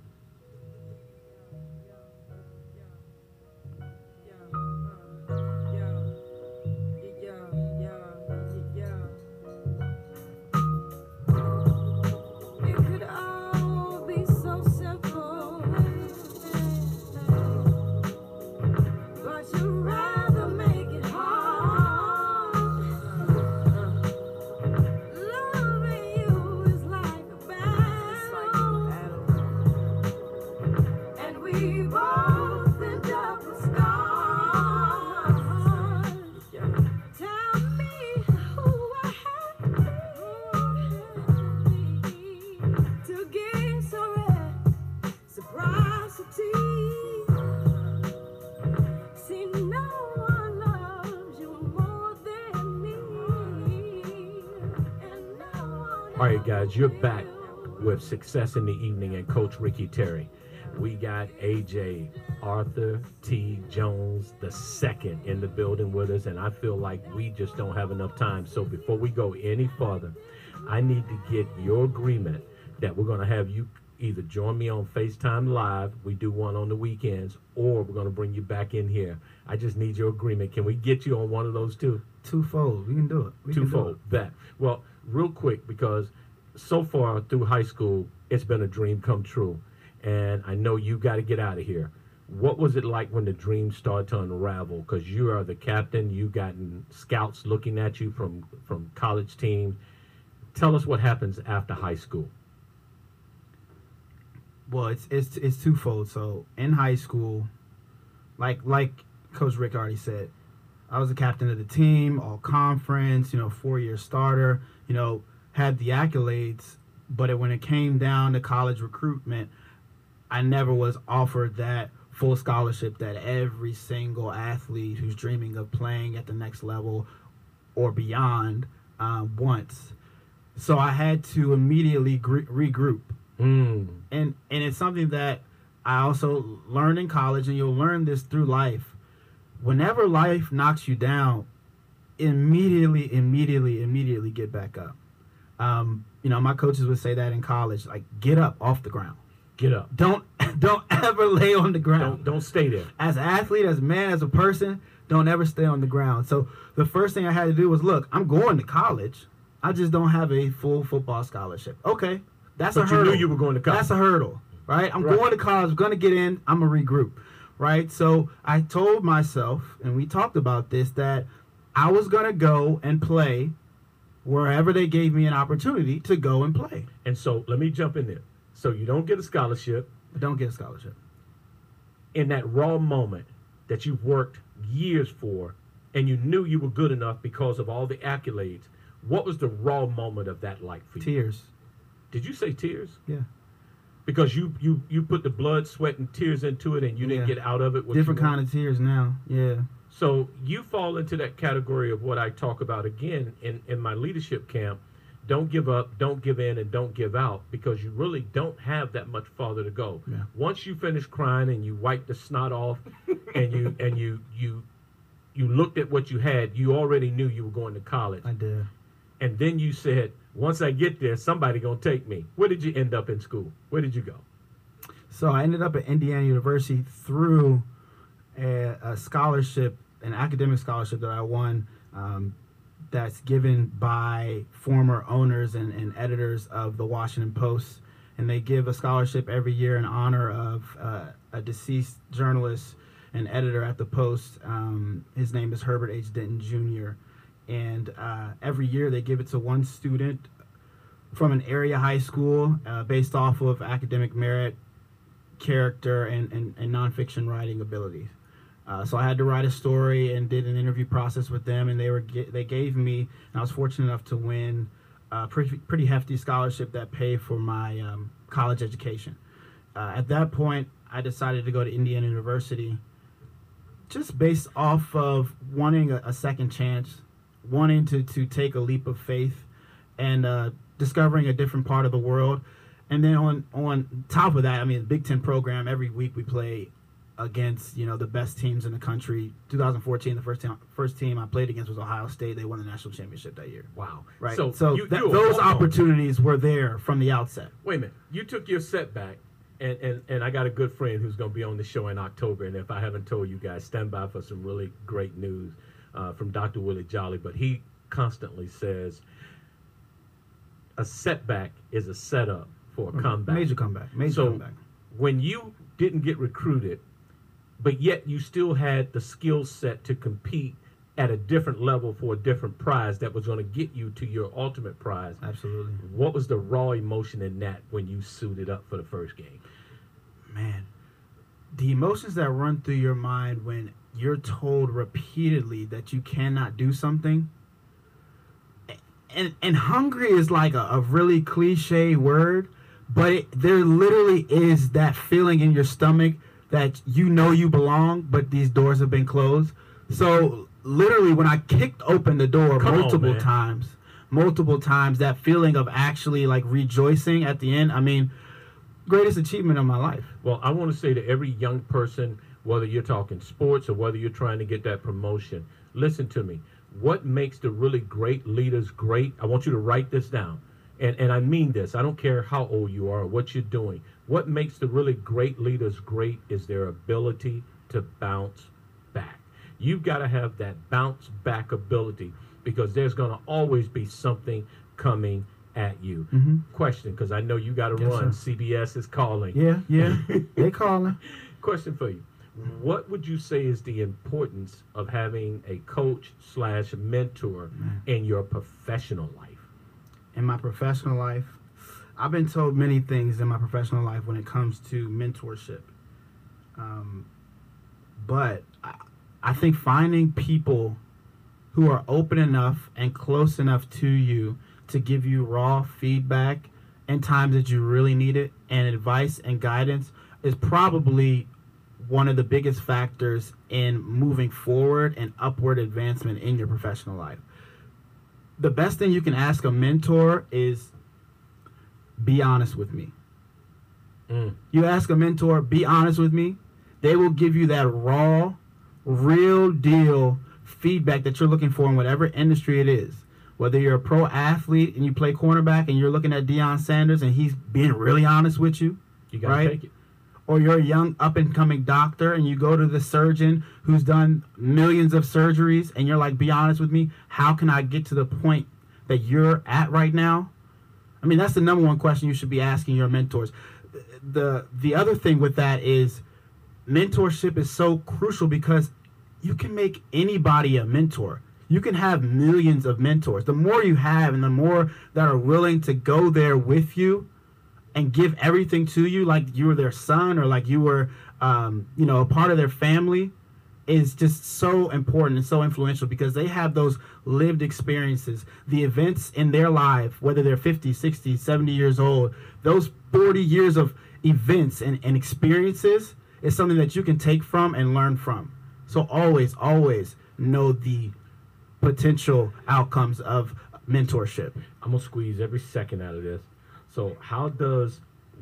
Guys, you're back with Success in the Evening and Coach Ricky Terry. We got AJ Arthur T. Jones the second in the building with us, and I feel like we just don't have enough time. So before we go any further, I need to get your agreement that we're going to have you either join me on FaceTime Live, we do one on the weekends, or we're going to bring you back in here. I just need your agreement. Can we get you on one of those two? Twofold. We can do it. We can do twofold that well real quick because so far through high school it's been a dream come true. And i know you got to get out of here. What was it like when the dream started to unravel? Because you are the captain. You've gotten scouts looking at you from from college teams. Tell us what happens after high school. Well it's it's it's twofold. So in high school like like coach rick already said i was the captain of the team all conference you know four year starter you know had the accolades but it, when it came down to college recruitment i never was offered that full scholarship that every single athlete who's dreaming of playing at the next level or beyond um, wants so i had to immediately regroup mm. and and it's something that I also learned in college, and you'll learn this through life. Whenever life knocks you down, immediately, immediately, immediately get back up. Um, you know, my coaches would say that in college, like get up off the ground. get up Don't don't ever lay on the ground don't don't stay there as an athlete, as a man, as a person, don't ever stay on the ground. So the first thing I had to do was look, I'm going to college. I just don't have a full football scholarship. Okay. That's a but you hurdle. knew you were going to college That's a hurdle, right? I'm Right. going to college, I'm going to get in, I'm going to regroup, right? So I told myself, and we talked about this, that I was going to go and play wherever they gave me an opportunity to go and play. and so let me jump in there so you don't get a scholarship But don't get a scholarship. in that raw moment that you've worked years for and you knew you were good enough because of all the accolades what was the raw moment of that like for you Tears. did you say tears Yeah. because you you you put the blood sweat and tears into it and you didn't get out of it Different kind of tears now. Yeah. So you fall into that category of what I talk about again in, in my leadership camp. Don't give up, don't give in, and don't give out because you really don't have that much farther to go. Yeah. Once you finish crying and you wipe the snot off and you and you you you looked at what you had, you already knew you were going to college. I did. And then you said, once I get there, somebody gonna take me. Where did you end up in school? Where did you go? So I ended up at Indiana University through a, a scholarship, an academic scholarship that I won. Um, that's given by former owners and, and editors of the Washington Post, and they give a scholarship every year in honor of uh, a deceased journalist and editor at the Post. Um, his name is Herbert H. Denton Jr. And uh, every year they give it to one student from an area high school uh, based off of academic merit character and, and, and nonfiction writing abilities. Uh, so I had to write a story and did an interview process with them, and they were they gave me, and I was fortunate enough to win a pretty pretty hefty scholarship that paid for my um, college education. Uh, at that point, I decided to go to Indiana University, just based off of wanting a, a second chance, wanting to to take a leap of faith, and uh, discovering a different part of the world. And then on on top of that, I mean, the Big Ten program every week we play against you know the best teams in the country. 2014, the first team first team I played against was Ohio State. They won the national championship that year. Wow. Right. So, So, you, that, you- those opportunities were there from the outset. Wait a minute. You took your setback, and, and, and I got a good friend who's going to be on the show in October. And if I haven't told you guys, stand by for some really great news uh, from Dr. Willie Jolly. But he constantly says a setback is a setup for a comeback. Major comeback. Major so comeback. when you didn't get recruited, but yet you still had the skill set to compete at a different level for a different prize that was going to get you to your ultimate prize. Absolutely. What was the raw emotion in that when you suited up for the first game? man, the emotions that run through your mind when you're told repeatedly that you cannot do something. And and hungry is like a, a really cliche word, but it, there literally is that feeling in your stomach that you know you belong, but these doors have been closed. So literally, when I kicked open the door Come multiple man. times, multiple times, that feeling of actually like rejoicing at the end. I mean, greatest achievement of my life. Well, I want to say to every young person, whether you're talking sports or whether you're trying to get that promotion, listen to me. What makes the really great leaders great? I want you to write this down. And, and I mean this. I don't care how old you are or what you're doing. What makes the really great leaders great is their ability to bounce back. You've got to have that bounce back ability because there's going to always be something coming at you. Mm-hmm. Question, because I know you got to Yes, run. sir. CBS is calling. Yeah, yeah. they calling. Question for you. What would you say is the importance of having a coach slash mentor mm. in your professional life? In my professional life, I've been told many things in my professional life when it comes to mentorship. Um, but I, I think finding people who are open enough and close enough to you to give you raw feedback in times that you really need it and advice and guidance is probably one of the biggest factors in moving forward and upward advancement in your professional life. The best thing you can ask a mentor is be honest with me. Mm. You ask a mentor, be honest with me. They will give you that raw, real deal feedback that you're looking for in whatever industry it is. Whether you're a pro athlete and you play cornerback and you're looking at Deion Sanders and he's being really honest with you, You got to Right. take it. or you're a young up and coming doctor and you go to the surgeon who's done millions of surgeries and you're like be honest with me how can i get to the point that you're at right now i mean that's the number one question you should be asking your mentors. The the other thing with that is mentorship is so crucial because you can make anybody a mentor. You can have millions of mentors. The more you have and the more that are willing to go there with you and give everything to you like you were their son or like you were um, you know a part of their family is just so important and so influential because they have those lived experiences the events in their life whether they're 50 60 70 years old those 40 years of events and, and experiences is something that you can take from and learn from So always, always know the potential outcomes of mentorship. I'm gonna squeeze every second out of this. So, how does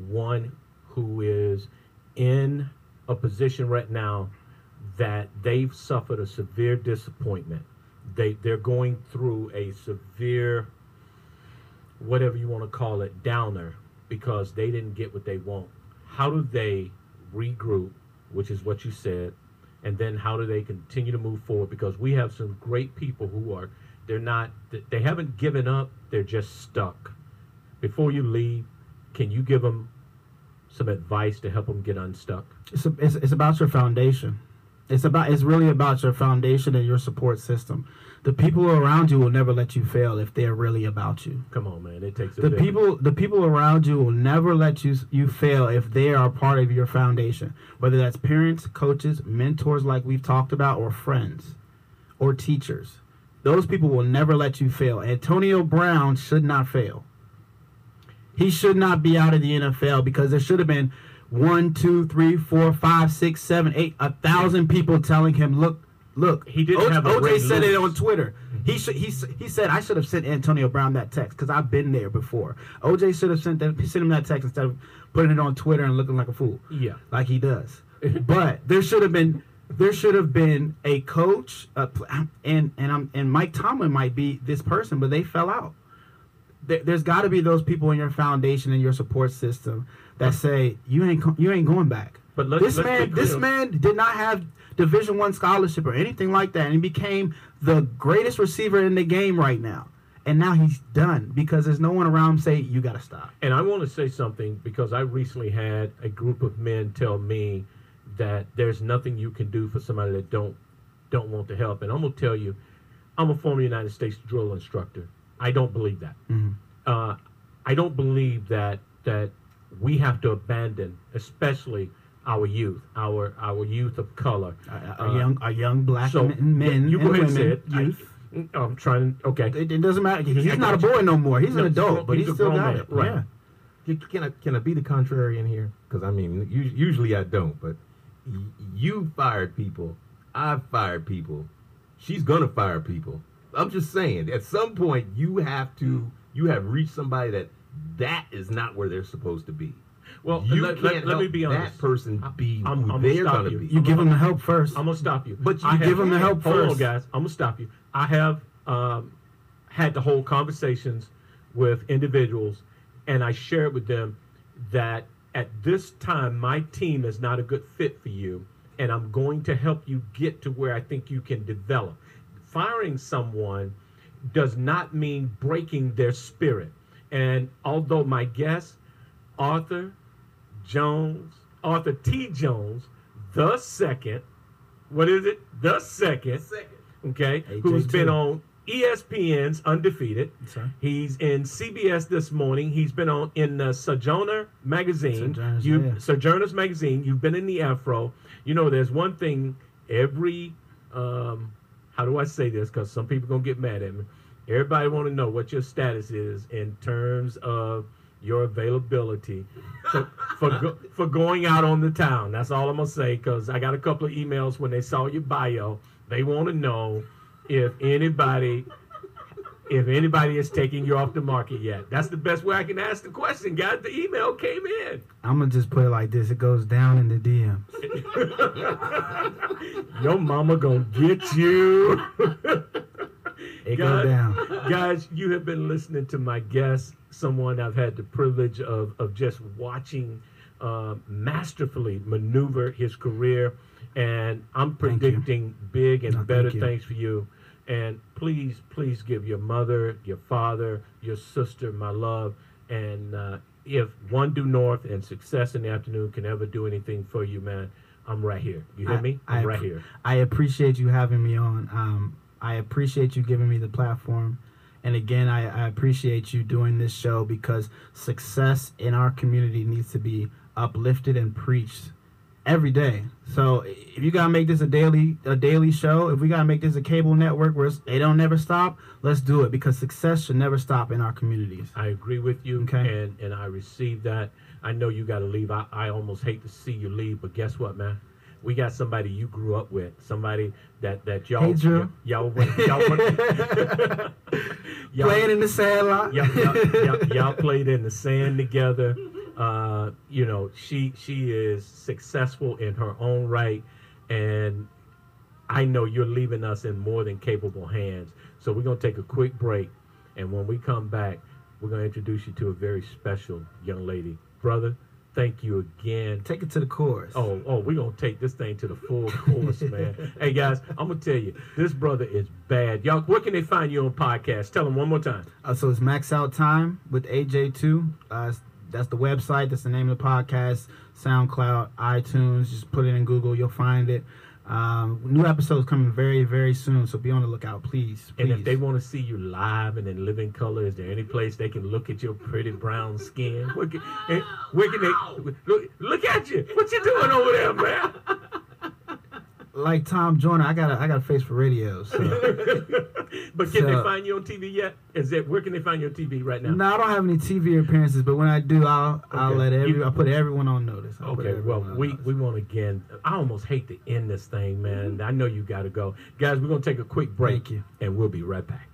one who is in a position right now that they've suffered a severe disappointment, they they're going through a severe, whatever you want to call it, downer because they didn't get what they want. How do they regroup, which is what you said, and then how do they continue to move forward? Because we have some great people who are they're not they haven't given up, they're just stuck. Before you leave, can you give them some advice to help them get unstuck? It's, a, it's, it's about your foundation. It's about it's really about your foundation and your support system. The people around you will never let you fail if they're really about you. Come on, man, it takes a The village. people the people around you will never let you you fail if they are part of your foundation. Whether that's parents, coaches, mentors like we've talked about or friends or teachers. Those people will never let you fail. Antonio Brown should not fail. He should not be out of the NFL because there should have been one, two, three, four, five, six, seven, eight, a thousand people telling him, "Look, look." He didn't O- have OJ said it on Twitter. He should. He he said I should have sent Antonio Brown that text because I've been there before. OJ should have sent that sent him that text instead of putting it on Twitter and looking like a fool Yeah. like he does. but there should have been there should have been a coach, uh, and and I'm and Mike Tomlin might be this person, but they fell out. There, there's got to be those people in your foundation and your support system that say you ain't you ain't going back. But let's- this let's man this man did not have Division One scholarship or anything like that, and he became the greatest receiver in the game right now. And now he's done because there's no one around him say you got to stop. And I want to say something because I recently had a group of men tell me that there's nothing you can do for somebody that don't don't want to help. And I'm gonna tell you, I'm a former United States drill instructor. I don't believe that. Uh, I don't believe that that we have to abandon, especially our youth, our our youth of color. A, a Uh, young a young black so men, men you go and ahead and say women, it. Youth. I'm trying. Okay. It, it doesn't matter. He's I not a got you. boy no more. He's No, an a adult, grown- but he's he's still grown got man, it. right. Yeah. Can- Can I can I be the contrarian here? Because I mean, usually I don't, but you fired people. I've fired people. She's gonna fire people. I'm just saying. At some point, you have to. You have reached somebody that that is not where they're supposed to be. Well, you let, can't let, let me be honest. that person I- be I'm- who I'm gonna they're stop gonna you. be. You give them the help first. I'm gonna stop you. But you I them the help hold on, first. guys. I'm gonna stop you. I have um, had to hold conversations with individuals, and I shared with them that at this time my team is not a good fit for you, and I'm going to help you get to where I think you can develop. Firing someone does not mean breaking their spirit. And although my guest, Arthur Jones, Arthur T. Jones, the second, what is it? The second, second. okay, who's AJ2. been on ESPN's Undefeated. Sorry. He's in CBS this morning. He's been on in the Sojourner magazine. Sojourners, you yeah. Sojourners magazine. You've been in the Afro. You know, there's one thing every um, how do I say this? Because some people gonna get mad at me. Everybody want to know what your status is in terms of your availability for for, go, for going out on the town. That's all I'm gonna say. Because I got a couple of emails when they saw your bio. They want to know if anybody if anybody is taking you off the market yet. That's the best way I can ask the question, guys. The email came in. I'm gonna just put it like this: it goes down in the DMs. Your mama gonna get you. It goes down. Guys, you have been listening to my guest, someone I've had the privilege of, of just watching uh, masterfully maneuver his career. And I'm predicting big and No, better things for you. And please, please give your mother, your father, your sister my love. And uh, if One Due North and Success in the Afternoon can ever do anything for you, man, I'm right here. You hear I- me? I I'm right here. I appreciate you having me on. Um, I appreciate you giving me the platform. And again, I, I appreciate you doing this show because success in our community needs to be uplifted and preached every day. So if you gotta make this a daily a daily show, if we gotta make this a cable network where they don't never stop, let's do it because success should never stop in our communities. I agree with you, Okay. and and I receive that. I know you got to leave. I, I almost hate to see you leave, but guess what, man? We got somebody you grew up with, somebody that that y'all Hey, Drew. y'all y'all went- y'all- Playing in the sand lot. y'all, y'all, y'all, y'all played in the sand together. Uh, you know, she she is successful in her own right, and I know you're leaving us in more than capable hands. So we're gonna take a quick break, and when we come back, we're gonna introduce you to a very special young lady, brother. Thank you again. Take it to the chorus. Oh, oh, we're gonna take this thing to the full course, man. hey guys, I'm gonna tell you, this brother is bad. Y'all, where can they find you on podcast? Tell them one more time. Uh, so it's Max Out Time with AJ2. Uh, that's the website. That's the name of the podcast. SoundCloud, iTunes. Just put it in Google. You'll find it. Um, new episodes coming very, very soon. So be on the lookout, please. please. And if they want to see you live and in living color, is there any place they can look at your pretty brown skin? Where can, eh, where can they look, look at you? What you doing over there, man? Like Tom Joyner, I got a, I got a face for radio. So. but can they find you on TV yet? Is it where can they find you on TV right now? no, I don't have any TV appearances, but when I do, I'll I'll let every I put everyone on notice. I'll Okay, well, we, notice. we want again. I almost hate to end this thing, man. Mm-hmm. I know you got to go, guys. We're gonna take a quick break, Thank you. and we'll be right back.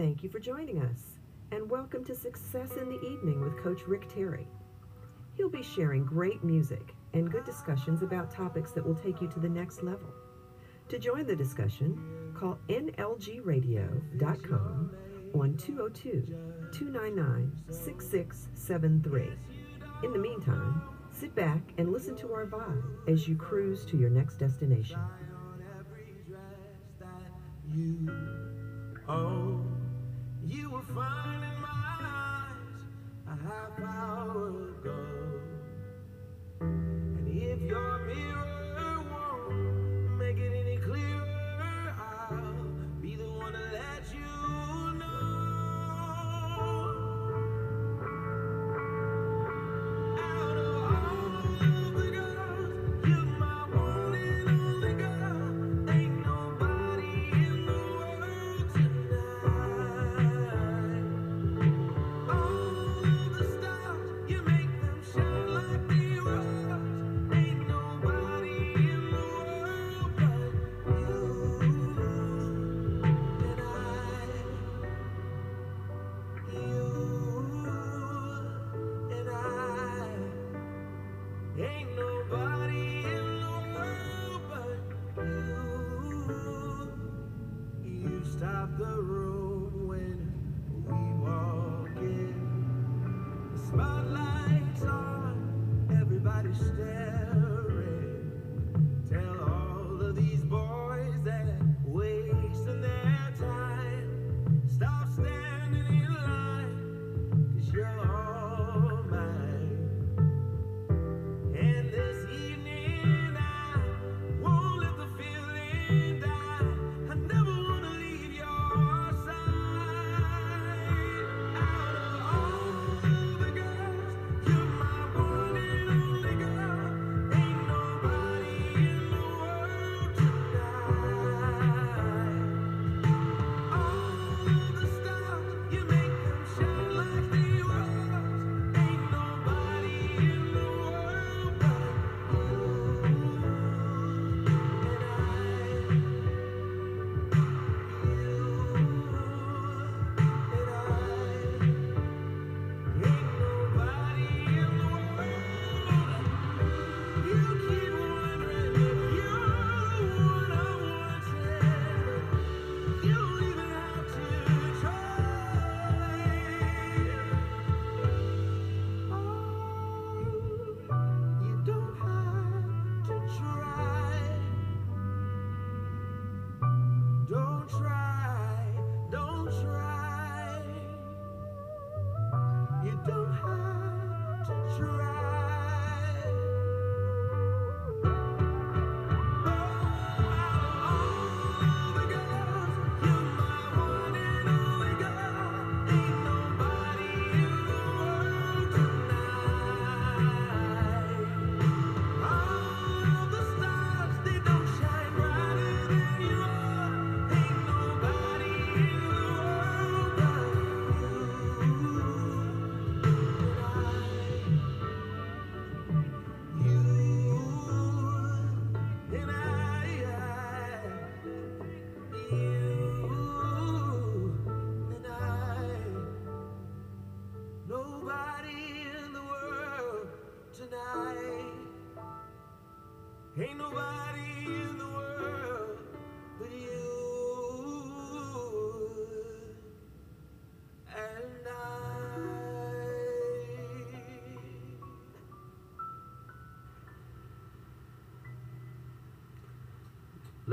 Thank you for joining us, and welcome to Success in the Evening with Coach Rick Terry. He'll be sharing great music and good discussions about topics that will take you to the next level. To join the discussion, call nlgradio.com on 202 299 6673. In the meantime, sit back and listen to our vibe as you cruise to your next destination.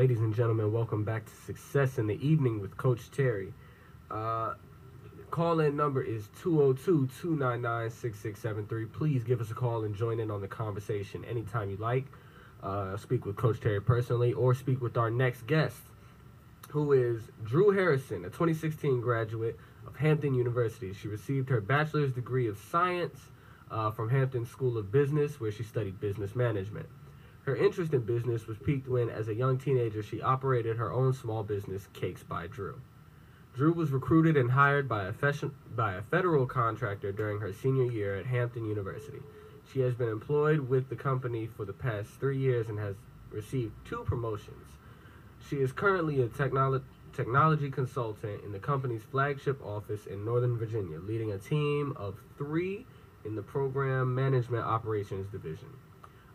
Ladies and gentlemen, welcome back to Success in the Evening with Coach Terry. Uh, call in number is 202 299 6673. Please give us a call and join in on the conversation anytime you like. Uh, speak with Coach Terry personally or speak with our next guest, who is Drew Harrison, a 2016 graduate of Hampton University. She received her bachelor's degree of science uh, from Hampton School of Business, where she studied business management. Her interest in business was piqued when, as a young teenager, she operated her own small business, Cakes by Drew. Drew was recruited and hired by a, fashion, by a federal contractor during her senior year at Hampton University. She has been employed with the company for the past three years and has received two promotions. She is currently a technolo- technology consultant in the company's flagship office in Northern Virginia, leading a team of three in the program management operations division.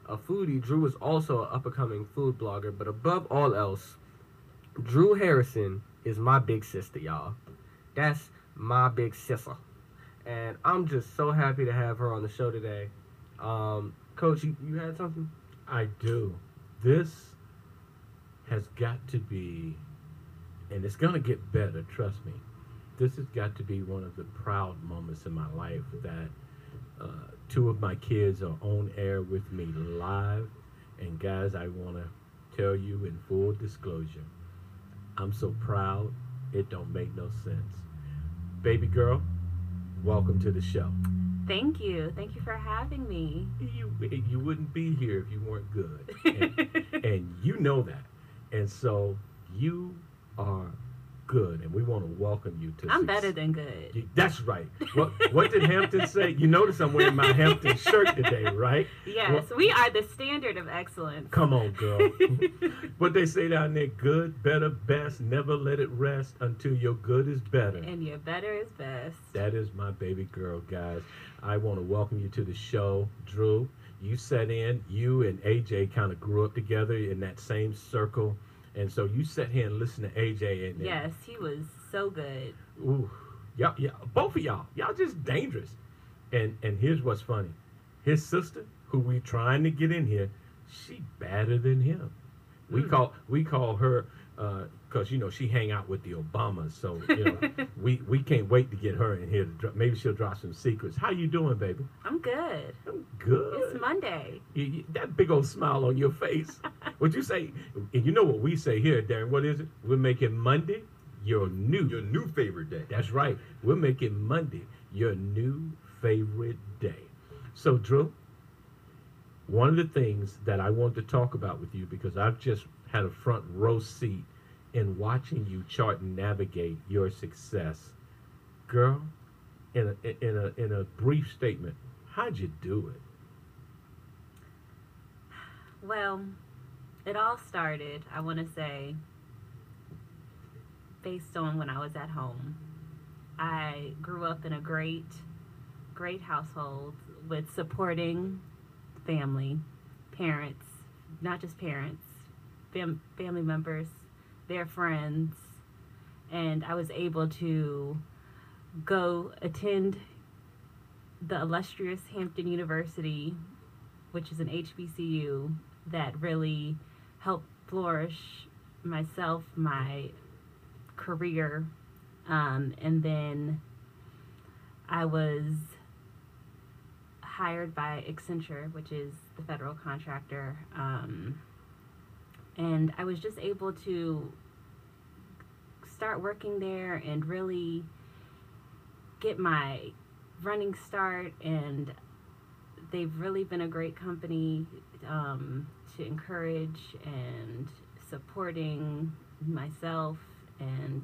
A foodie, Drew is also an up and coming food blogger, but above all else, Drew Harrison is my big sister, y'all. That's my big sister. And I'm just so happy to have her on the show today. Um, Coach, you, you had something? I do. This has got to be, and it's going to get better, trust me. This has got to be one of the proud moments in my life that uh, two of my kids are on air with me live. And guys, I want to tell you in full disclosure, I'm so proud, it don't make no sense. Baby girl, welcome to the show. Thank you. Thank you for having me. You you wouldn't be here if you weren't good, and, and you know that. And so you are good, and we want to welcome you to. I'm suc- better than good. That's right. What what did Hampton say? You notice I'm wearing my Hampton shirt today, right? Yes, we are the standard of excellence. Come on, girl. what they say down there: good, better, best. Never let it rest until your good is better. And your better is best. That is my baby girl, guys. I want to welcome you to the show, Drew. You set in, you and AJ kind of grew up together in that same circle. And so you sat here and listened to AJ and Yes, he was so good. Ooh, y'all, yeah, both of y'all, y'all just dangerous. And and here's what's funny, his sister, who we trying to get in here, she better than him. We Mm. call we call her because you know she hang out with the Obamas, so you know we we can't wait to get her in here. To dro- maybe she'll drop some secrets. How you doing, baby? I'm good. I'm good. It's Monday. You- you- that big old smile on your face. Would you say? And you know what we say here, Darren? What is it? We're making Monday your new Your new favorite day. that's right. We're making Monday your new favorite day. So, Drew, one of the things that I want to talk about with you because I've just had a front row seat in watching you chart and navigate your success, girl. In a in a in a brief statement, how'd you do it? Well, it all started, I want to say, based on when I was at home. I grew up in a great, great household with supporting family, parents, not just parents, fam- family members, their friends, and I was able to go attend the illustrious Hampton University, which is an HBCU that really helped flourish myself, my career, um, and then I was hired by Accenture, which is the federal contractor, um, and I was just able to start working there and really get my running start and they've really been a great company um, to encourage and supporting myself and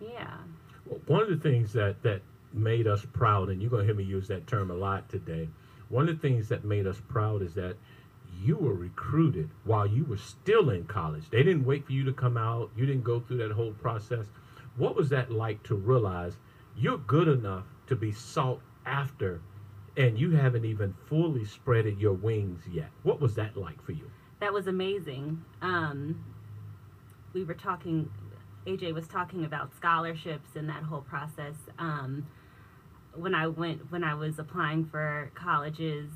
yeah Well, one of the things that that made us proud, and you're gonna hear me use that term a lot today. One of the things that made us proud is that you were recruited while you were still in college. They didn't wait for you to come out. You didn't go through that whole process. What was that like to realize you're good enough to be sought after, and you haven't even fully spreaded your wings yet? What was that like for you? that was amazing. Um, we were talking, AJ was talking about scholarships and that whole process. Um, when I went, when I was applying for colleges,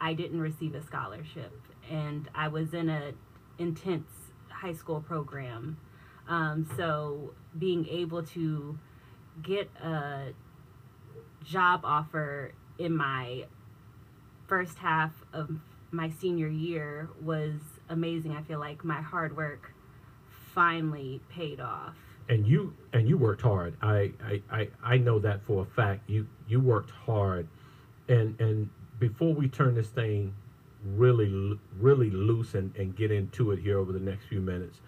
I didn't receive a scholarship, and I was in a intense high school program. Um, so being able to get a job offer in my first half of my senior year was amazing. I feel like my hard work finally paid off. and you and you worked hard. I, I I I know that for a fact. You you worked hard, and and before we turn this thing really really loose and, and get into it here over the next few minutes,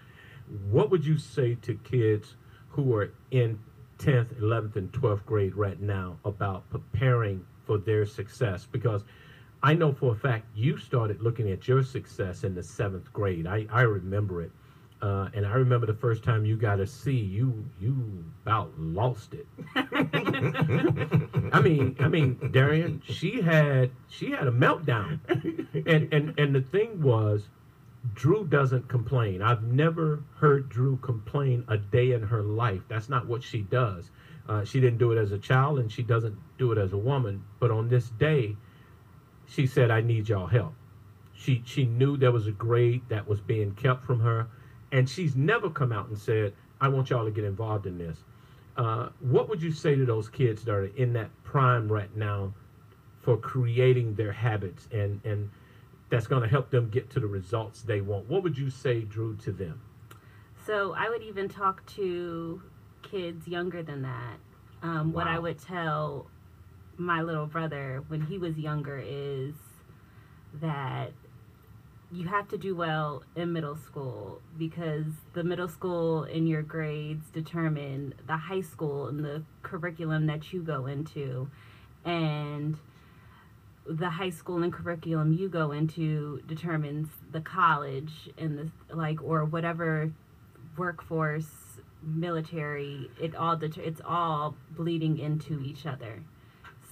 what would you say to kids who are in tenth, eleventh, and twelfth grade right now about preparing for their success? Because I know for a fact you started looking at your success in the seventh grade. I, I remember it. Uh, and I remember the first time you got a C, you you about lost it. I mean, I mean, Darian, she had she had a meltdown, and and and the thing was, Drew doesn't complain. I've never heard Drew complain a day in her life. That's not what she does. Uh, she didn't do it as a child, and she doesn't do it as a woman. But on this day, she said, "I need y'all help." She she knew there was a grade that was being kept from her, and she's never come out and said, "I want y'all to get involved in this." Uh, what would you say to those kids that are in that prime right now for creating their habits and and that's going to help them get to the results they want? What would you say, Drew, to them? So I would even talk to kids younger than that. Um, What I would tell my little brother when he was younger is that you have to do well in middle school because the middle school and your grades determine the high school and the curriculum that you go into. And the high school and curriculum you go into determines the college and the like or whatever workforce military it all det- it's all bleeding into each other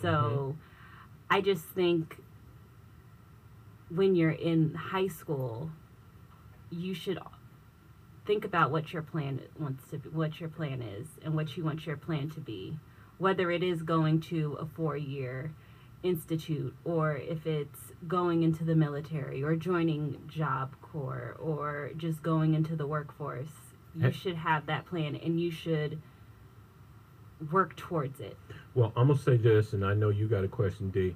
so mm-hmm. i just think when you're in high school you should think about what your plan wants to be, what your plan is and what you want your plan to be whether it is going to a four year institute or if it's going into the military or joining job corps or just going into the workforce you Hey. should have that plan and you should work towards it Well, I'm gonna say this, and I know you got a question, D.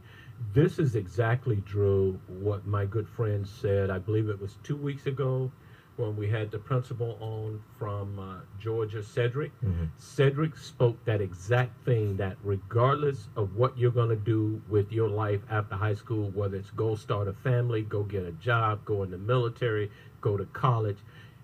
This is exactly, Drew, what my good friend said. I believe it was two weeks ago when we had the principal on from uh, Georgia, Cedric. Cedric spoke that exact thing that regardless of what you're gonna do with your life after high school, whether it's go start a family, go get a job, go in the military, go to college,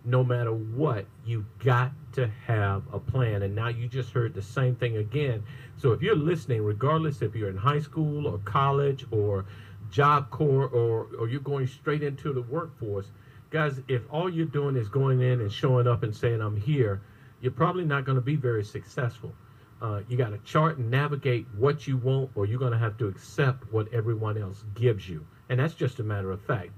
no matter what, you got to have a plan. And now you just heard the same thing again. So if you're listening, regardless if you're in high school or college or job corps or, or you're going straight into the workforce, guys, if all you're doing is going in and showing up and saying, I'm here, you're probably not going to be very successful. Uh, you got to chart and navigate what you want, or you're going to have to accept what everyone else gives you. And that's just a matter of fact.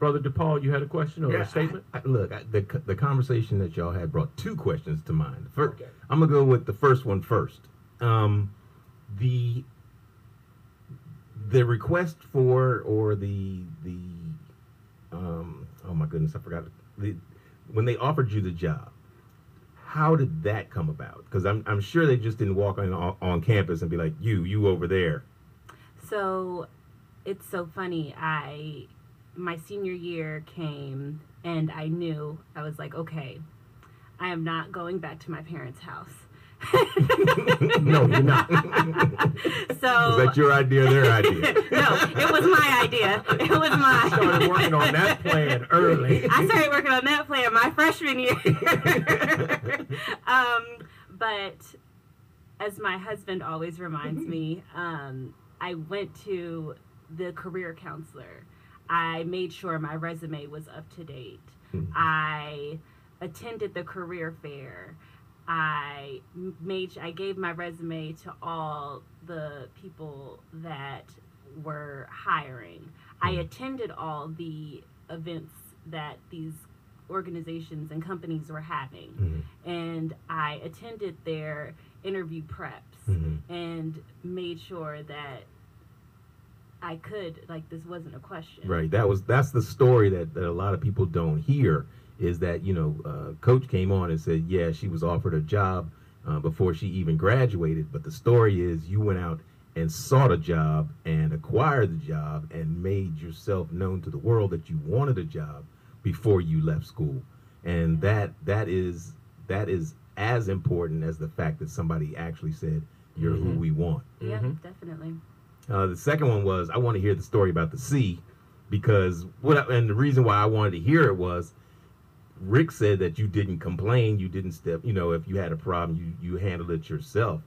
Brother DePaul, you had a question or Yeah, a statement? I- I- look, I, the the conversation that y'all had brought two questions to mind. First, Okay. I'm gonna go with the first one first. Um, the the request for or the the um, oh my goodness, I forgot the when they offered you the job. How did that come about? Because I'm I'm sure they just didn't walk on on campus and be like, you you over there. So it's so funny. I my senior year came and I knew I was like, okay, I am not going back to my parents' house. No, you're not. so Was that your idea or their idea? no, it was my idea. It was my I started working on that plan early. I started working on that plan my freshman year. um, but as my husband always reminds me, um, I went to the career counselor. I made sure my resume was up to date. I attended the career fair. I made I gave my resume to all the people that were hiring. I attended all the events that these organizations and companies were having. Mhm. And I attended their interview preps Mhm. and made sure that I could, like, this wasn't a question. Right. That was that's the story that, that a lot of people don't hear is that you know uh, coach came on and said yeah she was offered a job uh, before she even graduated but the story is you went out and sought a job and acquired the job and made yourself known to the world that you wanted a job before you left school and that that is that is as important as the fact that somebody actually said you're who Mhm. we want Yeah, Mhm. definitely. uh, the second one was I want to hear the story about the C because what I, and the reason why I wanted to hear it was Rick said that you didn't complain, you didn't step, you know, if you had a problem, you you handled it yourself.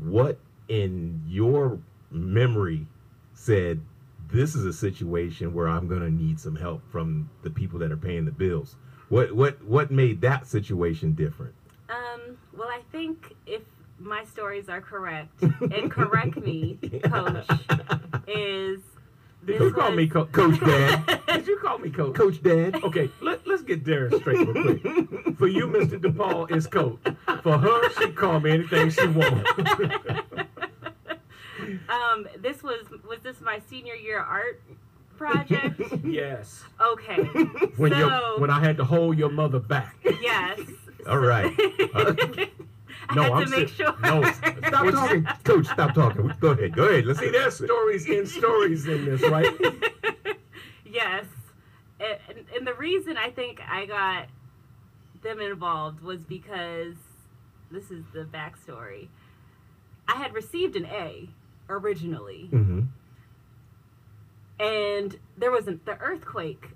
What in your memory said this is a situation where I'm going to need some help from the people that are paying the bills? What what what made that situation different? Um, well, I think if my stories are correct, and correct me, Coach, is Did you call me co- Coach Dad, Did you call me coach? Coach Dad. Okay, let, let's get Darren straight real quick. For you, Mr. DePaul is coach. For her, she can call me anything she wants. um, this was was this my senior year art project? yes. Okay. When so you when I had to hold your mother back. yes. All right. I No, had I'm to make sure. no, Stop talking, Coach. Stop talking. Go ahead. Go ahead. Let's See, there's stories in stories in this, right? yes. And, and- and the reason I think I got them involved was because this is the backstory. I had received an A originally, Mm-hmm. and there was an, the earthquake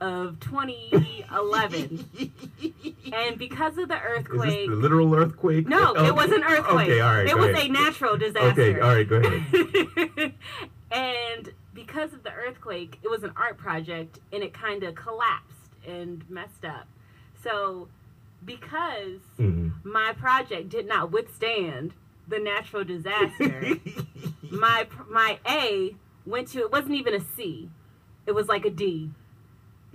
of 2011. and because of the earthquake, the literal earthquake? no, Okay. it was an earthquake. Okay, all right. it was ahead. a natural disaster. Okay, all right, go ahead. and because of the earthquake, it was an art project and it kind of collapsed and messed up. So, because Mhm. my project did not withstand the natural disaster, my my A went to it wasn't even a C. It was like a D.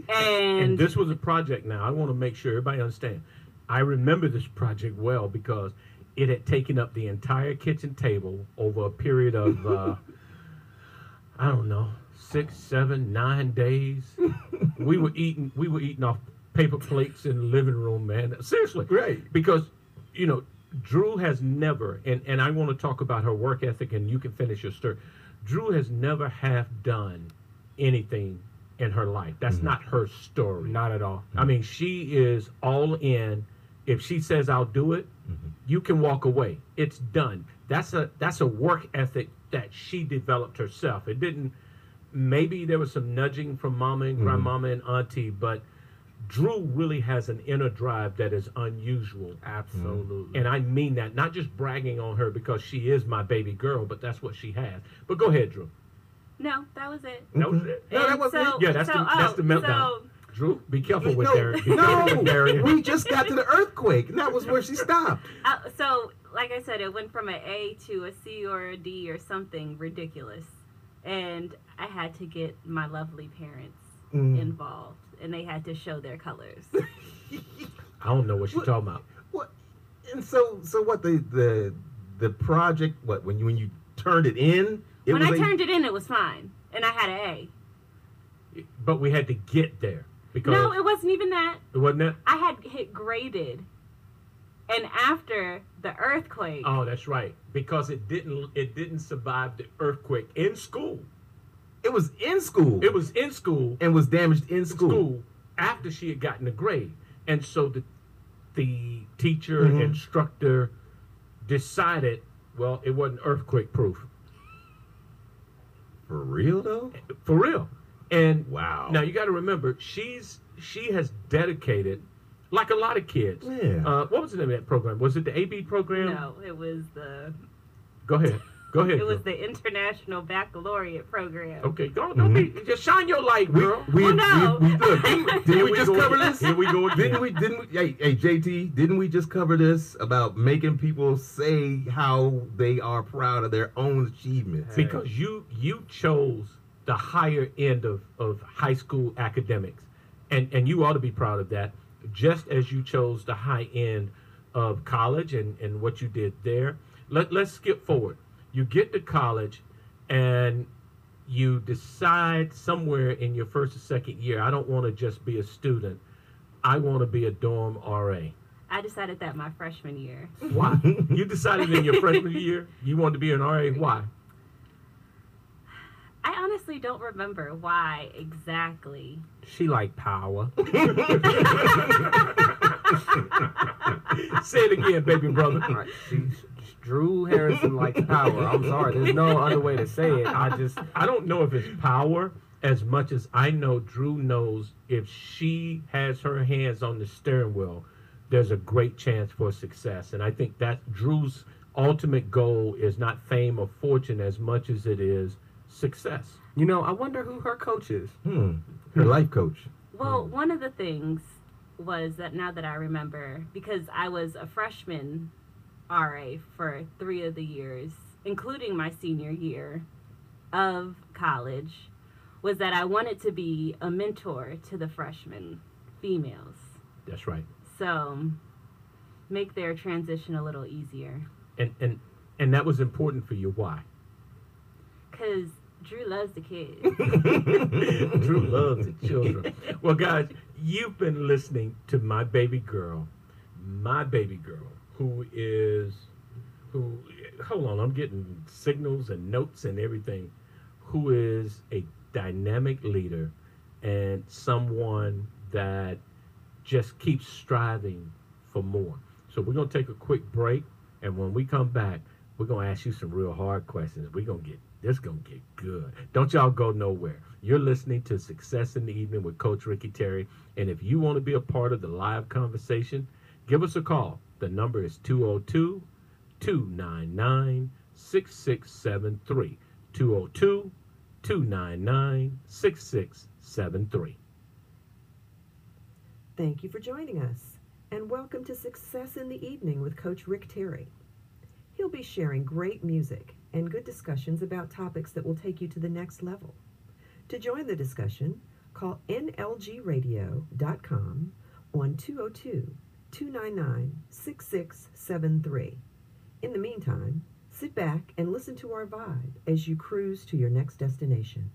And And, this was a project now. I want to make sure everybody understand. I remember this project well because it had taken up the entire kitchen table over a period of, uh, I don't know, six, seven, nine days. we were eating. We were eating off paper plates in the living room, man. Seriously, Right. Because you know, Drew has never, and and I want to talk about her work ethic, and you can finish your story. Drew has never half done anything in her life. That's mm-hmm. not her story. Not at all. I mean, she is all in. If she says I'll do it, mm-hmm. you can walk away. It's done. That's a that's a work ethic that she developed herself. It didn't. Maybe there was some nudging from mama and mm-hmm. grandmama and auntie, but Drew really has an inner drive that is unusual. Absolutely. And I mean that, not just bragging on her because she is my baby girl, but that's what she has. But go ahead, Drew. No, that was it. That was it. No, that wasn't so, it. Yeah, that's so, the- that's oh, the meltdown. So, Drew, be careful with no, Darren. Be careful no, Darren. we just got to the earthquake, and that was where she stopped. Uh, so, like I said, it went from an A to a C or a D or something ridiculous, and I had to get my lovely parents Mm. involved, and they had to show their colors. I don't know what she's talking about. What? And so, so what? The the the project. What when you when you turned it in? It when was I a- turned it in, it was fine, and I had an A. But we had to get there because No, it wasn't even that. it wasn't that. I had hit graded, and after the earthquake, Oh, that's right. Because it didn't it didn't survive the earthquake in school. It was in school. It was in school. and was damaged in school. school after she had gotten a grade, and so the the teacher Mhm. instructor decided, well, it wasn't earthquake proof For real though? for real. And Wow. now you got to remember, she's she has dedicated, like a lot of kids. Yeah. Uh, what was the name of that program? Was it the AB program? no, it was the Go ahead. Go ahead. it was Drew. the International Baccalaureate program. Okay, go. Mm-hmm. Don't be, just shine your light, we, girl. we, Well, no. we, we, look, didn't, we- didn't we we just go cover this? Here we go again. Didn't we? Didn't we? Hey, hey, JT, didn't we just cover this about making people say how they are proud of their own achievements? because you you chose the higher end of, of high school academics and and you ought to be proud of that. Just as you chose the high end of college and and what you did there. Let let's skip forward. You get to college, and you decide somewhere in your first or second year, I don't want to just be a student. I want to be a dorm RA. I decided that my freshman year. Why? you decided in your freshman year you wanted to be an RA. Why? I honestly don't remember why exactly. She liked power. Say it again, baby brother. All right, she, Drew Harrison likes power. I'm sorry. There's no other way to say it. I just I don't know if it's power as much as I know Drew knows if she has her hands on the steering wheel, there's a great chance for success. And I think that Drew's ultimate goal is not fame or fortune as much as it is success. you know, I wonder who her coach is. Hmm. Her life coach. Well, one of the things was that now that I remember, because I was a freshman RA for three of the years, including my senior year of college, was that I wanted to be a mentor to the freshmen females. That's right. So make their transition a little easier. And and and that was important for you. Why? Because Drew loves the kids. Drew loves the children. Well, guys, you've been listening to my baby girl, my baby girl, who is, who, hold on, I'm getting signals and notes and everything, who is a dynamic leader and someone that just keeps striving for more. So we're going to take a quick break. And when we come back, we're going to ask you some real hard questions. We're going to get this going to get good. Don't y'all go nowhere. You're listening to Success in the Evening with Coach Ricky Terry. And if you want to be a part of the live conversation, give us a call. The number is 202 299 6673. 202 299 6673. Thank you for joining us, and welcome to Success in the Evening with Coach Rick Terry. He'll be sharing great music and good discussions about topics that will take you to the next level. To join the discussion, call nlgradio.com on 202 299 6673. In the meantime, sit back and listen to our vibe as you cruise to your next destination.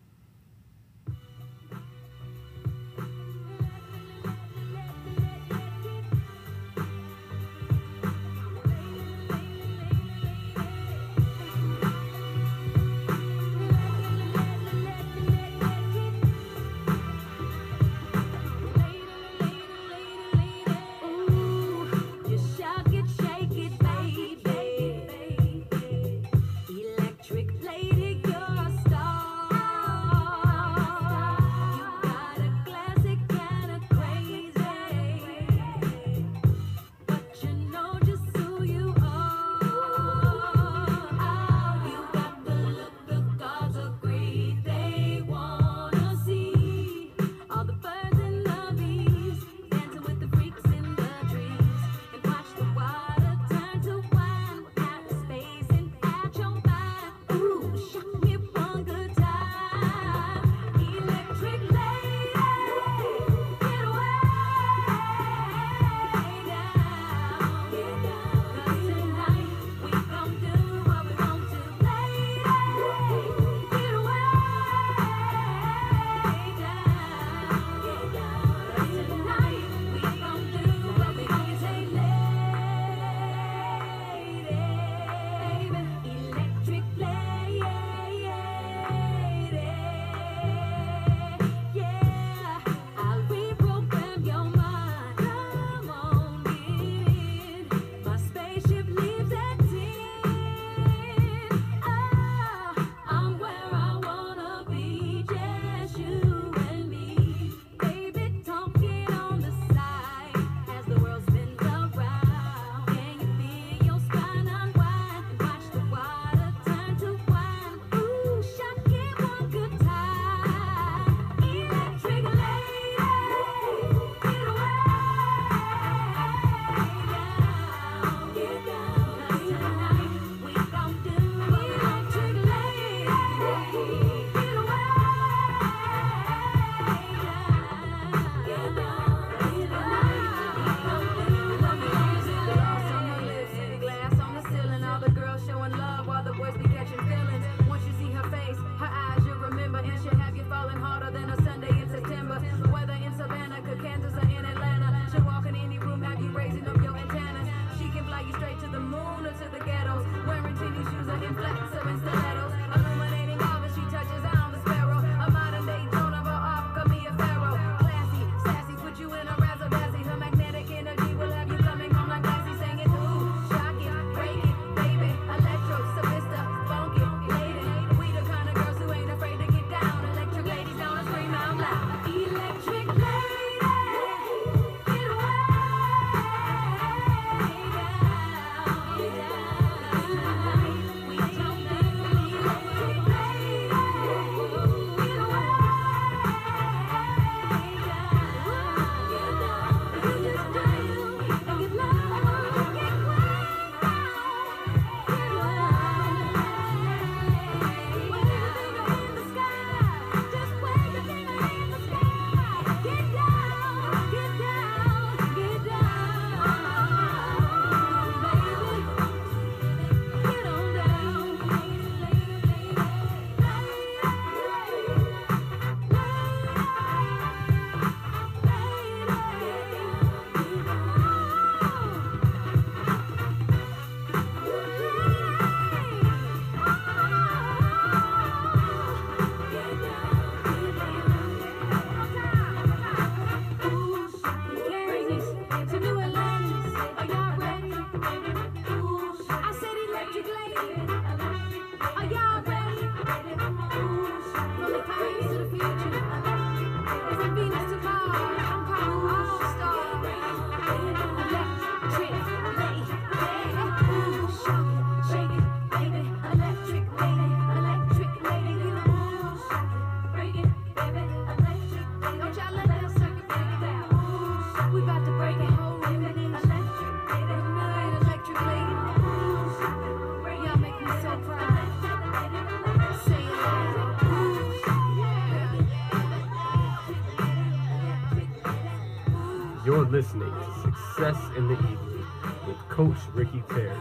Ricky Terry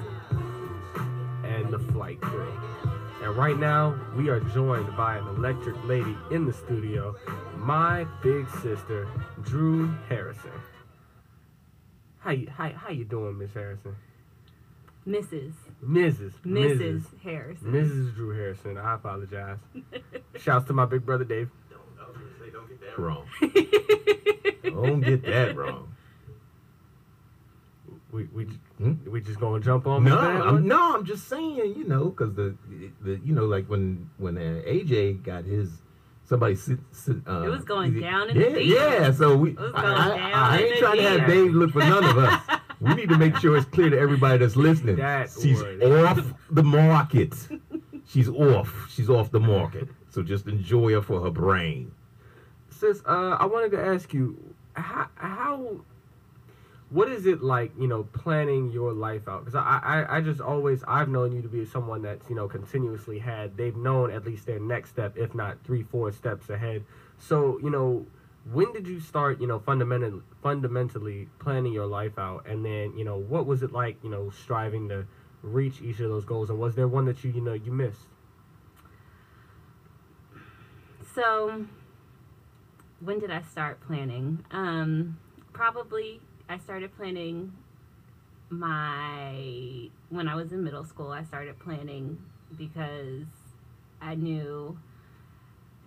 and the Flight Crew. And right now, we are joined by an electric lady in the studio, my big sister, Drew Harrison. How you, how, how you doing, Miss Harrison? Mrs. Mrs. Mrs. Harrison. Mrs. Drew Harrison. I apologize. Shouts to my big brother Dave. Don't get that wrong. Don't get that wrong. We we Hmm? we just gonna jump on No, I'm, no, I'm just saying, you know, because the, the, you know, like when when uh, AJ got his, somebody sit, sit uh, It was going down in yeah, the deep. Yeah, so we, It I, I, I ain't the trying to have. Dave look for none of us. we need to make sure it's clear to everybody that's listening. That She's was- off the market. She's off. She's off the market. So just enjoy her for her brain. Sis, uh, I wanted to ask you how how what is it like, you know, planning your life out? Because I, I I just always I've known you to be someone that's you know continuously had they've known at least their next step, if not three four steps ahead. So you know. When did you start, you know, fundamental, fundamentally planning your life out, and then, you know, what was it like, you know, striving to reach each of those goals, and was there one that you, you know, you missed? So, when did I start planning? Um, probably I started planning my when I was in middle school. I started planning because I knew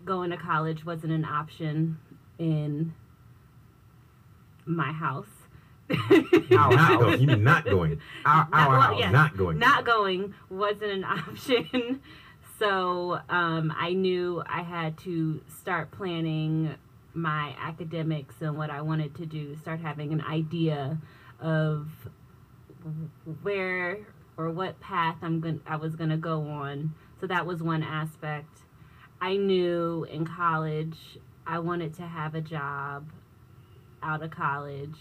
going to college wasn't an option in my house. Not going. You mean not going? Our, our well, house. yeah. Not going. not going wasn't an option. so um, I knew I had to start planning my academics and what I wanted to do, start having an idea of where or what path I'm going I was going to go on. So that was one aspect. I knew in college I wanted to have a job out of college.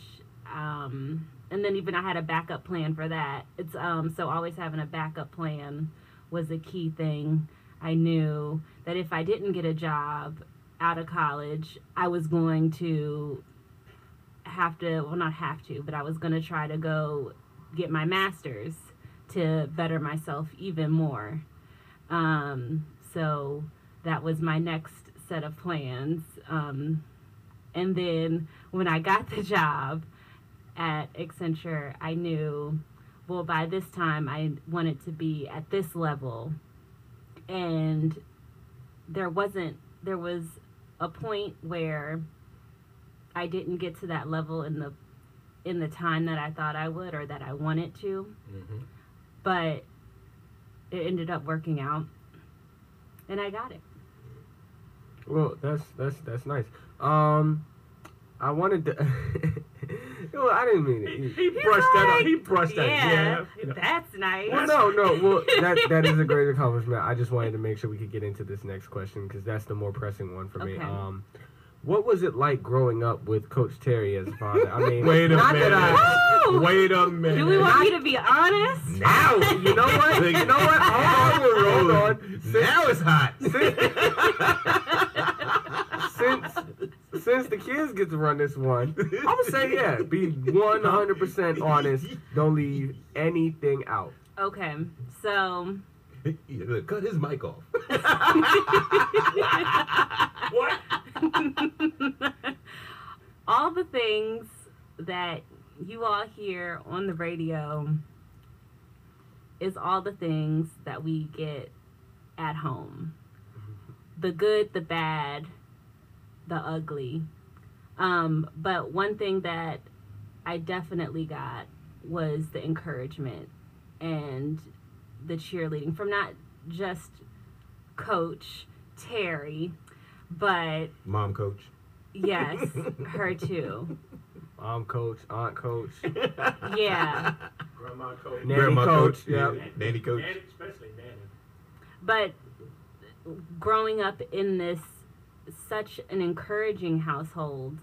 Um, and then even I had a backup plan for that. It's um so always having a backup plan was a key thing. I knew that if I didn't get a job out of college, I was going to have to well not have to, but I was going to try to go get my masters to better myself even more. Um so that was my next set of plans. Um and then when I got the job at Accenture, I knew, well, by this time I wanted to be at this level. And there wasn't, there was a point where I didn't get to that level in the in the time that I thought I would or that I wanted to. Mhm. But it ended up working out and I got it. Well, that's that's that's nice. Um, I wanted to. well, I didn't mean it. he brushed that up. He brushed that. Yeah, Yeah. you know. that's nice. Well, no, no. Well, that that is a great accomplishment. I just wanted to make sure we could get into this next question because that's the more pressing one for me. Okay. Um, what was it like growing up with Coach Terry as a father? I mean, Wait a not minute. that I. Wait a minute. Do we want me to be honest? Now, You know what? You know what? Hold on, hold on. Since- Now it's hot. since since the kids get to run this one, I'm gonna say yeah. Be 100 percent honest. Don't leave anything out. Okay, so Yeah, Cut his mic off. What? all the things that you all hear on the radio is all the things that we get at home the good, the bad, the ugly. Um, but one thing that I definitely got was the encouragement and the cheerleading from not just Coach Terry, but Mom, coach. yes, her too. Mom coach, aunt coach, Yeah. Grandma coach. nanny Grandma coach. coach. Yep. Yeah. Nanny coach. Nanny, especially nanny. But growing up in this such an encouraging household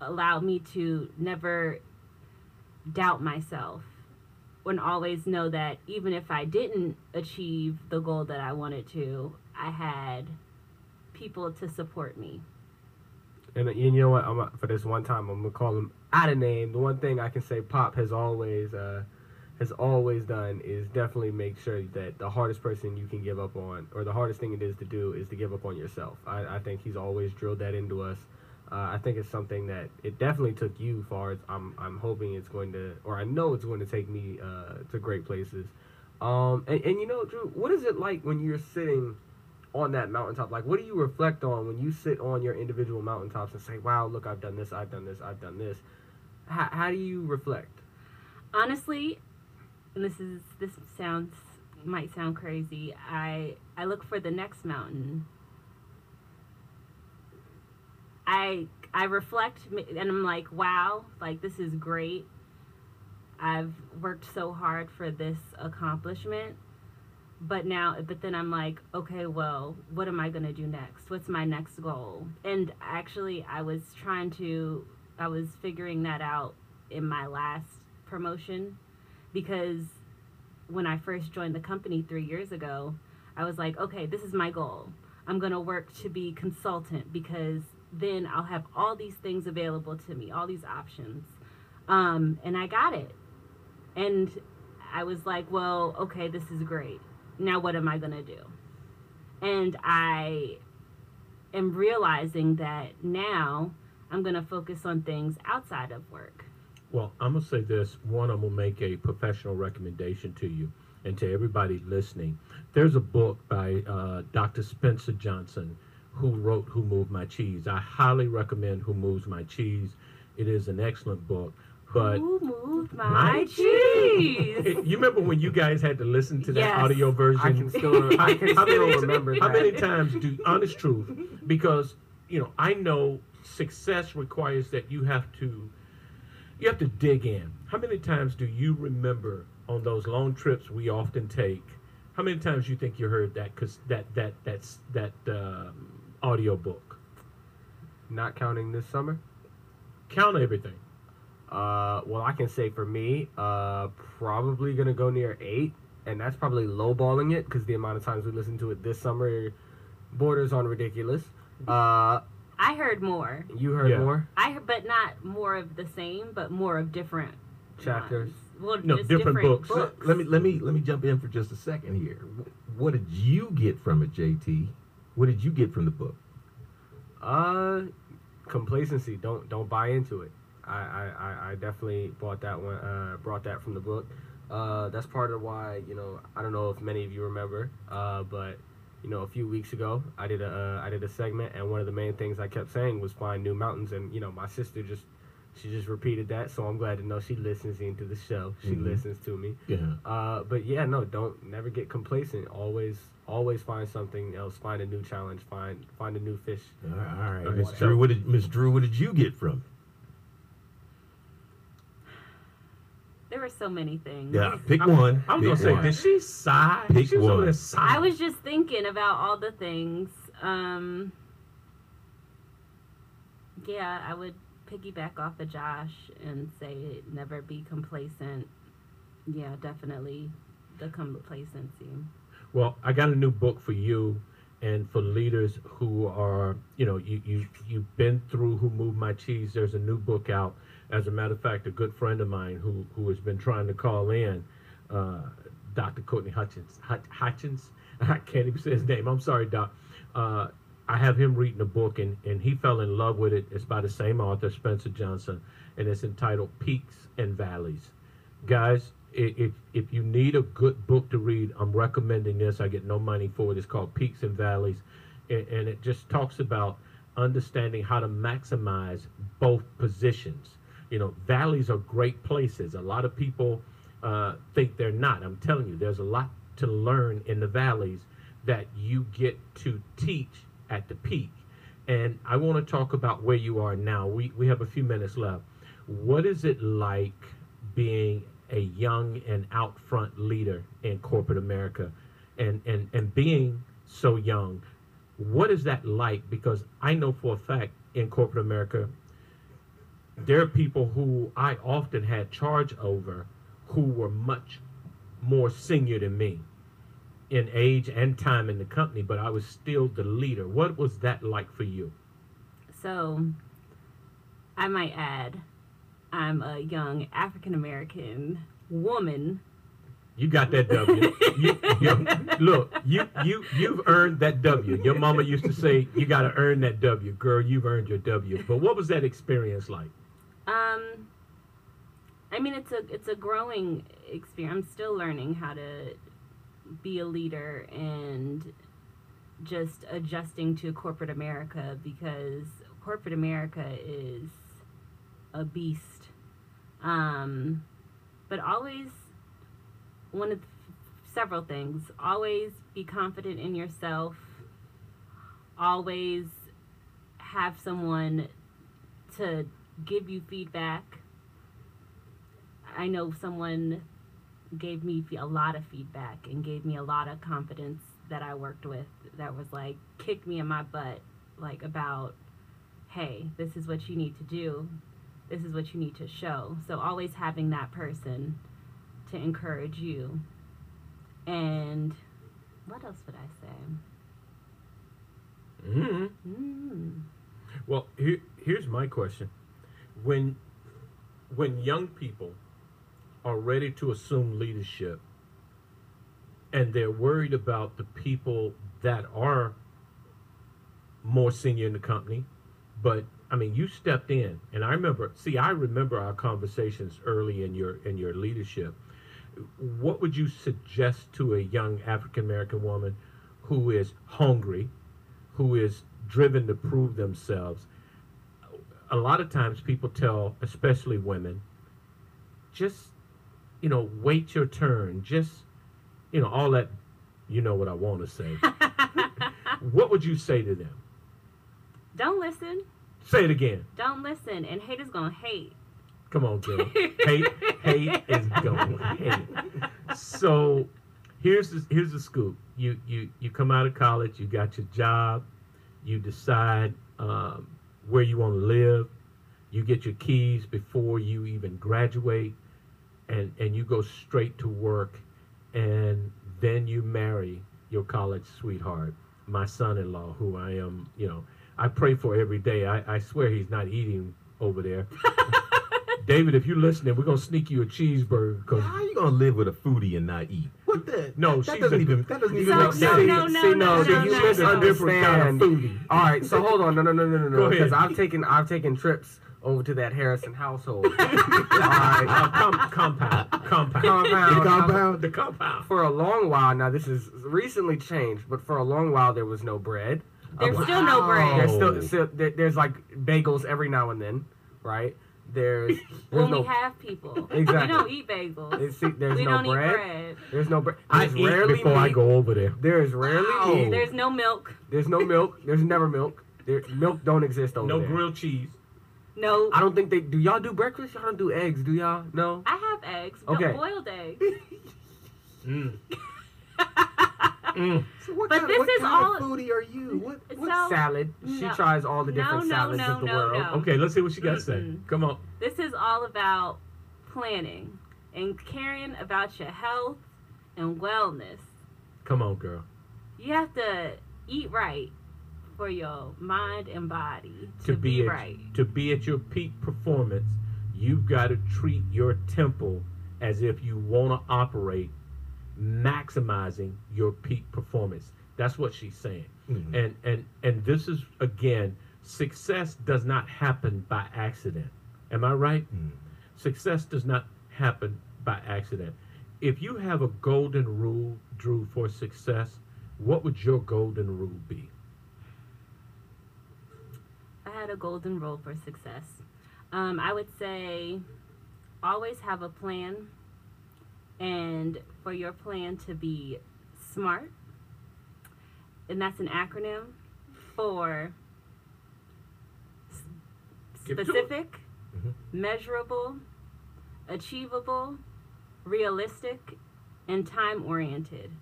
allowed me to never doubt myself and always know that even if I didn't achieve the goal that I wanted to, I had people to support me. And, you know what? I'm for this one time, I'm gonna call him out of name. The one thing I can say, Pop has always uh, has always done is definitely make sure that the hardest person you can give up on, or the hardest thing it is to do, is to give up on yourself. I, I think he's always drilled that into us. Uh, I think it's something that it definitely took you far. I'm I'm hoping it's going to, or I know it's going to take me uh, to great places. Um, and, and you know, Drew, what is it like when you're sitting on that mountaintop? Like, what do you reflect on when you sit on your individual mountaintops and say, "Wow, look, I've done this, I've done this, I've done this." How, how do you reflect? honestly and this is this sounds might sound crazy. I i look for the next mountain. I i reflect and i'm like wow like this is great. I've worked so hard for this accomplishment but now but then i'm like okay well what am i going to do next? What's my next goal? And actually i was trying to i was figuring that out in my last promotion because when I first joined the company three years ago, I was like, okay, this is my goal. I'm going to work to be consultant because then I'll have all these things available to me, all these options. Um, and I got it. And I was like, well, okay, this is great. Now what am I going to do? And I am realizing that now I'm going to focus on things outside of work. Well, I'm gonna say this. One, I'm gonna make a professional recommendation to you and to everybody listening. There's a book by uh, Dr. Spencer Johnson who wrote "Who Moved My Cheese." I highly recommend "Who Moves My Cheese." It is an excellent book. But Who moved my, My cheese? you remember when you guys had to listen to that Yes. audio version? I can still I can how still many, remember how that. many times do honest truth because you know i know success requires that you have to you have to dig in how many times do you remember on those long trips we often take how many times you think you heard that because that that that's that um, audio book Not counting this summer. count everything Uh, well, I can say for me, uh, probably gonna go near eight, and that's probably lowballing it because the amount of times we listened to it this summer borders on ridiculous. Uh, I heard more. you heard Yeah. more I heard, but not more of the same, but more of different chapters. ones. Well, No, just different different, books. Let, let me let me let me jump in for just a second here. What did you get from it, JT? What did you get from the book? Uh, complacency. Don't don't buy into it. I I, I, I definitely bought that one. Uh, brought that from the book. Uh, that's part of why you know I don't know if many of you remember. Uh, but you know a few weeks ago I did a uh, I did a segment and one of the main things I kept saying was find new mountains and you know my sister just she just repeated that so I'm glad to know she listens into the show. She Mhm. listens to me. Yeah. Uh, but yeah, no, don't never get complacent. Always, always find something else. Find a new challenge. Find find a new fish. All right, all right. Miss Drew, what did Miss Drew? What did you get from? There were so many things. Yeah, pick I'm- one. i was Pick gonna say one. did she sigh Pick she was one. there sighing. I was just thinking about all the things. Um, yeah, I would piggyback off of Josh and say never be complacent. Yeah, definitely the complacency. Well, I got a new book for you and for leaders who are, you know, you, you, you've been through Who Moved My Cheese. There's a new book out. As a matter of fact, a good friend of mine who, who has been trying to call in, uh, Dr. Courtney Hutchins, Hut, Hutchins, I can't even say his name. I'm sorry, Doc. Uh, I have him reading a book and, and he fell in love with it. It's by the same author, Spencer Johnson, and it's entitled Peaks and Valleys. Guys, if if you need a good book to read, I'm recommending this. I get no money for it. It's called Peaks and Valleys, and, and it just talks about understanding how to maximize both positions. You know, valleys are great places. A lot of people uh, think they're not. I'm telling you, there's a lot to learn in the valleys that you get to teach at the peak. And I want to talk about where you are now. We we have a few minutes left. What is it like being a young and out front leader in corporate America and, and, and being so young? What is that like? Because I know for a fact in corporate America, there are people who I often had charge over who were much more senior than me in age and time in the company, but I was still the leader. What was that like for you? So, I might add, I'm a young African American woman. You got that W. you, you, look, you you you've earned that W. Your mama used to say you got to earn that W, girl. You've earned your W. But what was that experience like? Um, I mean, it's a it's a growing experience. I'm still learning how to be a leader and just adjusting to corporate America because corporate America is a beast. Um, but always one of the, several things. Always be confident in yourself. Always have someone to give you feedback. I know someone gave me a lot of feedback and gave me a lot of confidence that I worked with that was like kicked me in my butt like about hey, this is what you need to do. This is what you need to show. So always having that person to encourage you. And what else would I say? hmm Mm. Well, here, here's my question: when when young people are ready to assume leadership, and they're worried about the people that are more senior in the company, but I mean, you stepped in, and I remember. See, I remember our conversations early in your in your leadership. What would you suggest to a young African American woman who is hungry, who is driven to prove themselves? A lot of times, people tell, especially women, just you know, wait your turn. Just you know, all that. You know what I want to say. what would you say to them? Don't listen. Say it again. Don't listen. And hate is gonna hate. Come on, girl. hate, hate is going to hate. So, here's the, here's the scoop. You you you come out of college. You got your job. You decide um, where you want to live. You get your keys before you even graduate, and and you go straight to work, and then you marry your college sweetheart, my son-in-law, who I am. You know, I pray for every day. I, I swear he's not eating over there. David, if you're listening, we're gonna sneak you a cheeseburger because How you gonna live with a foodie and not eat? What the? No, that she's doesn't a- even. That doesn't even So- make no, sense. no, no, see, no, see, no, you no, different misunderstand. foodie. All right, so hold on, no, no, no, no, no, Go no, ahead. because I've taken I've taken trips over to that Harrison household. All Uh, com- compound, compound, Compound. the compound, the compound. for a long while now. This is recently changed, but for a long while there was no bread. There's Oh, still no bread. There's still, still there, there's like bagels every now and then, right? There's there's when no we have people. Exactly. We don't eat bagels. there's, see, there's we no don't bread. eat bread. There's no bread. I There's eat rarely before I go over there. There is rarely Wow. meat. There's no milk. There's no milk. There's never milk. There, milk don't exist over No there. No grilled cheese. No. I don't think they do. Y'all do breakfast? Y'all don't do eggs, do y'all? No. I have eggs. No, Okay. boiled eggs. Mm. Mm. So what But kind, this what is kind all- of foodie are you? What? So- what Salad. She No. tries all the different No, no, salads no, of the no, world. no. Okay, let's see what she got to say. Come on. This is all about planning and caring about your health and wellness. Come on, girl. You have to eat right for your mind and body to, To be, be at, right. to be at your peak performance, you've got to treat your temple as if you want to operate, maximizing your peak performance. That's what she's saying. Mhm. And and and this is again, success does not happen by accident. Am I right? Mm. Success does not happen by accident. If you have a golden rule, Drew, for success, what would your golden rule be? I had a golden rule for success. Um, I would say always have a plan, and for your plan to be SMART, and that's an acronym for s- Give it to 'em. specific, Mhm. measurable, achievable, realistic, and time oriented.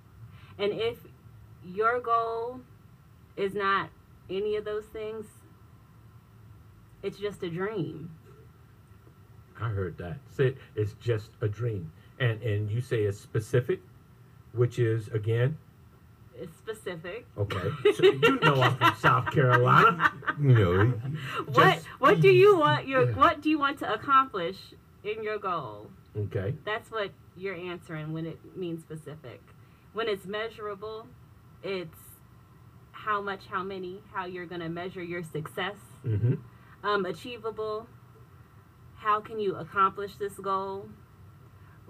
And if your goal is not any of those things, it's just a dream. I heard that. Say it's just a dream. And and you say it's specific, which is again, It's specific. Okay, so you know I'm from South Carolina. You know, What Just- what do you want your Yeah. what do you want to accomplish in your goal? Okay, That's what you're answering when it means specific. When it's measurable, it's how much, how many, how you're going to measure your success. mm-hmm. Um, achievable, how can you accomplish this goal?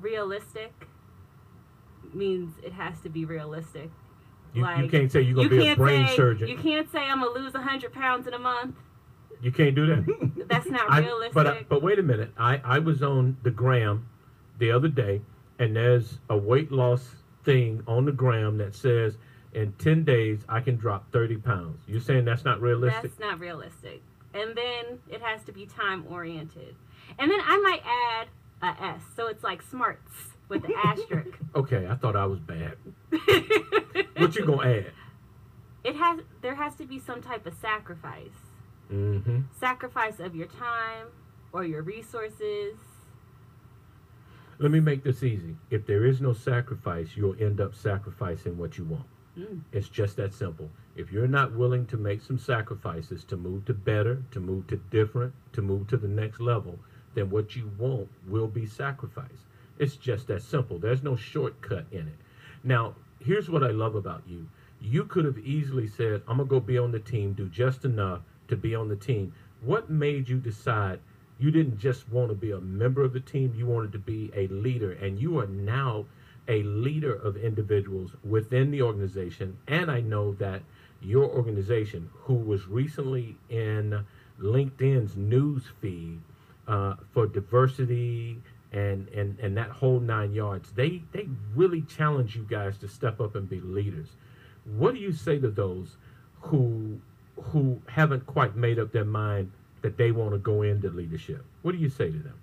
Realistic means it has to be realistic. You, you can't say you're gonna you be a brain say surgeon. you can't say I'm gonna lose hundred pounds in a month. You can't do that. That's not I- realistic. but I- but wait a minute. I I was on the gram the other day, and there's a weight loss thing on the gram that says in ten days I can drop thirty pounds. You're saying that's not realistic? That's not realistic. And then it has to be time oriented. And then I might add a S, so it's like smarts with the asterisk. Okay, I thought I was bad. What you gonna add? It has there has to be some type of sacrifice. Mm-hmm. Sacrifice of your time or your resources. Let me make this easy. If there is no sacrifice, you'll end up sacrificing what you want. Mm. It's just that simple. If you're not willing to make some sacrifices to move to better, to move to different, to move to the next level, then what you want will be sacrificed. It's just that simple. There's no shortcut in it. Now, here's what I love about you. You could have easily said, I'm going to go be on the team, do just enough to be on the team. What made you decide you didn't just want to be a member of the team, you wanted to be a leader, and you are now a leader of individuals within the organization. And I know that your organization, who was recently in LinkedIn's news feed uh, for diversity and, and, and that whole nine yards, they, they really challenge you guys to step up and be leaders. What do you say to those who who haven't quite made up their mind that they want to go into leadership? What do you say to them?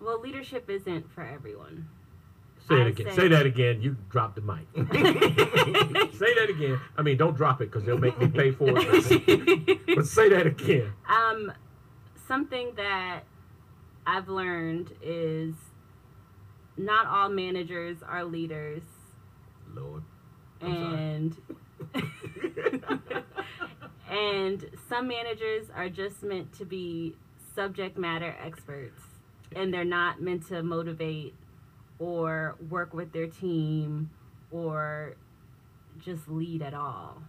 Well, leadership isn't for everyone. Say it again. say- Say that again. You dropped the mic. say that again. I mean, don't drop it because they'll make me pay for it. but say that again. Um, something that I've learned is not all managers are leaders, Lord. I'm and and some managers are just meant to be subject matter experts, and they're not meant to motivate or work with their team or just lead at all.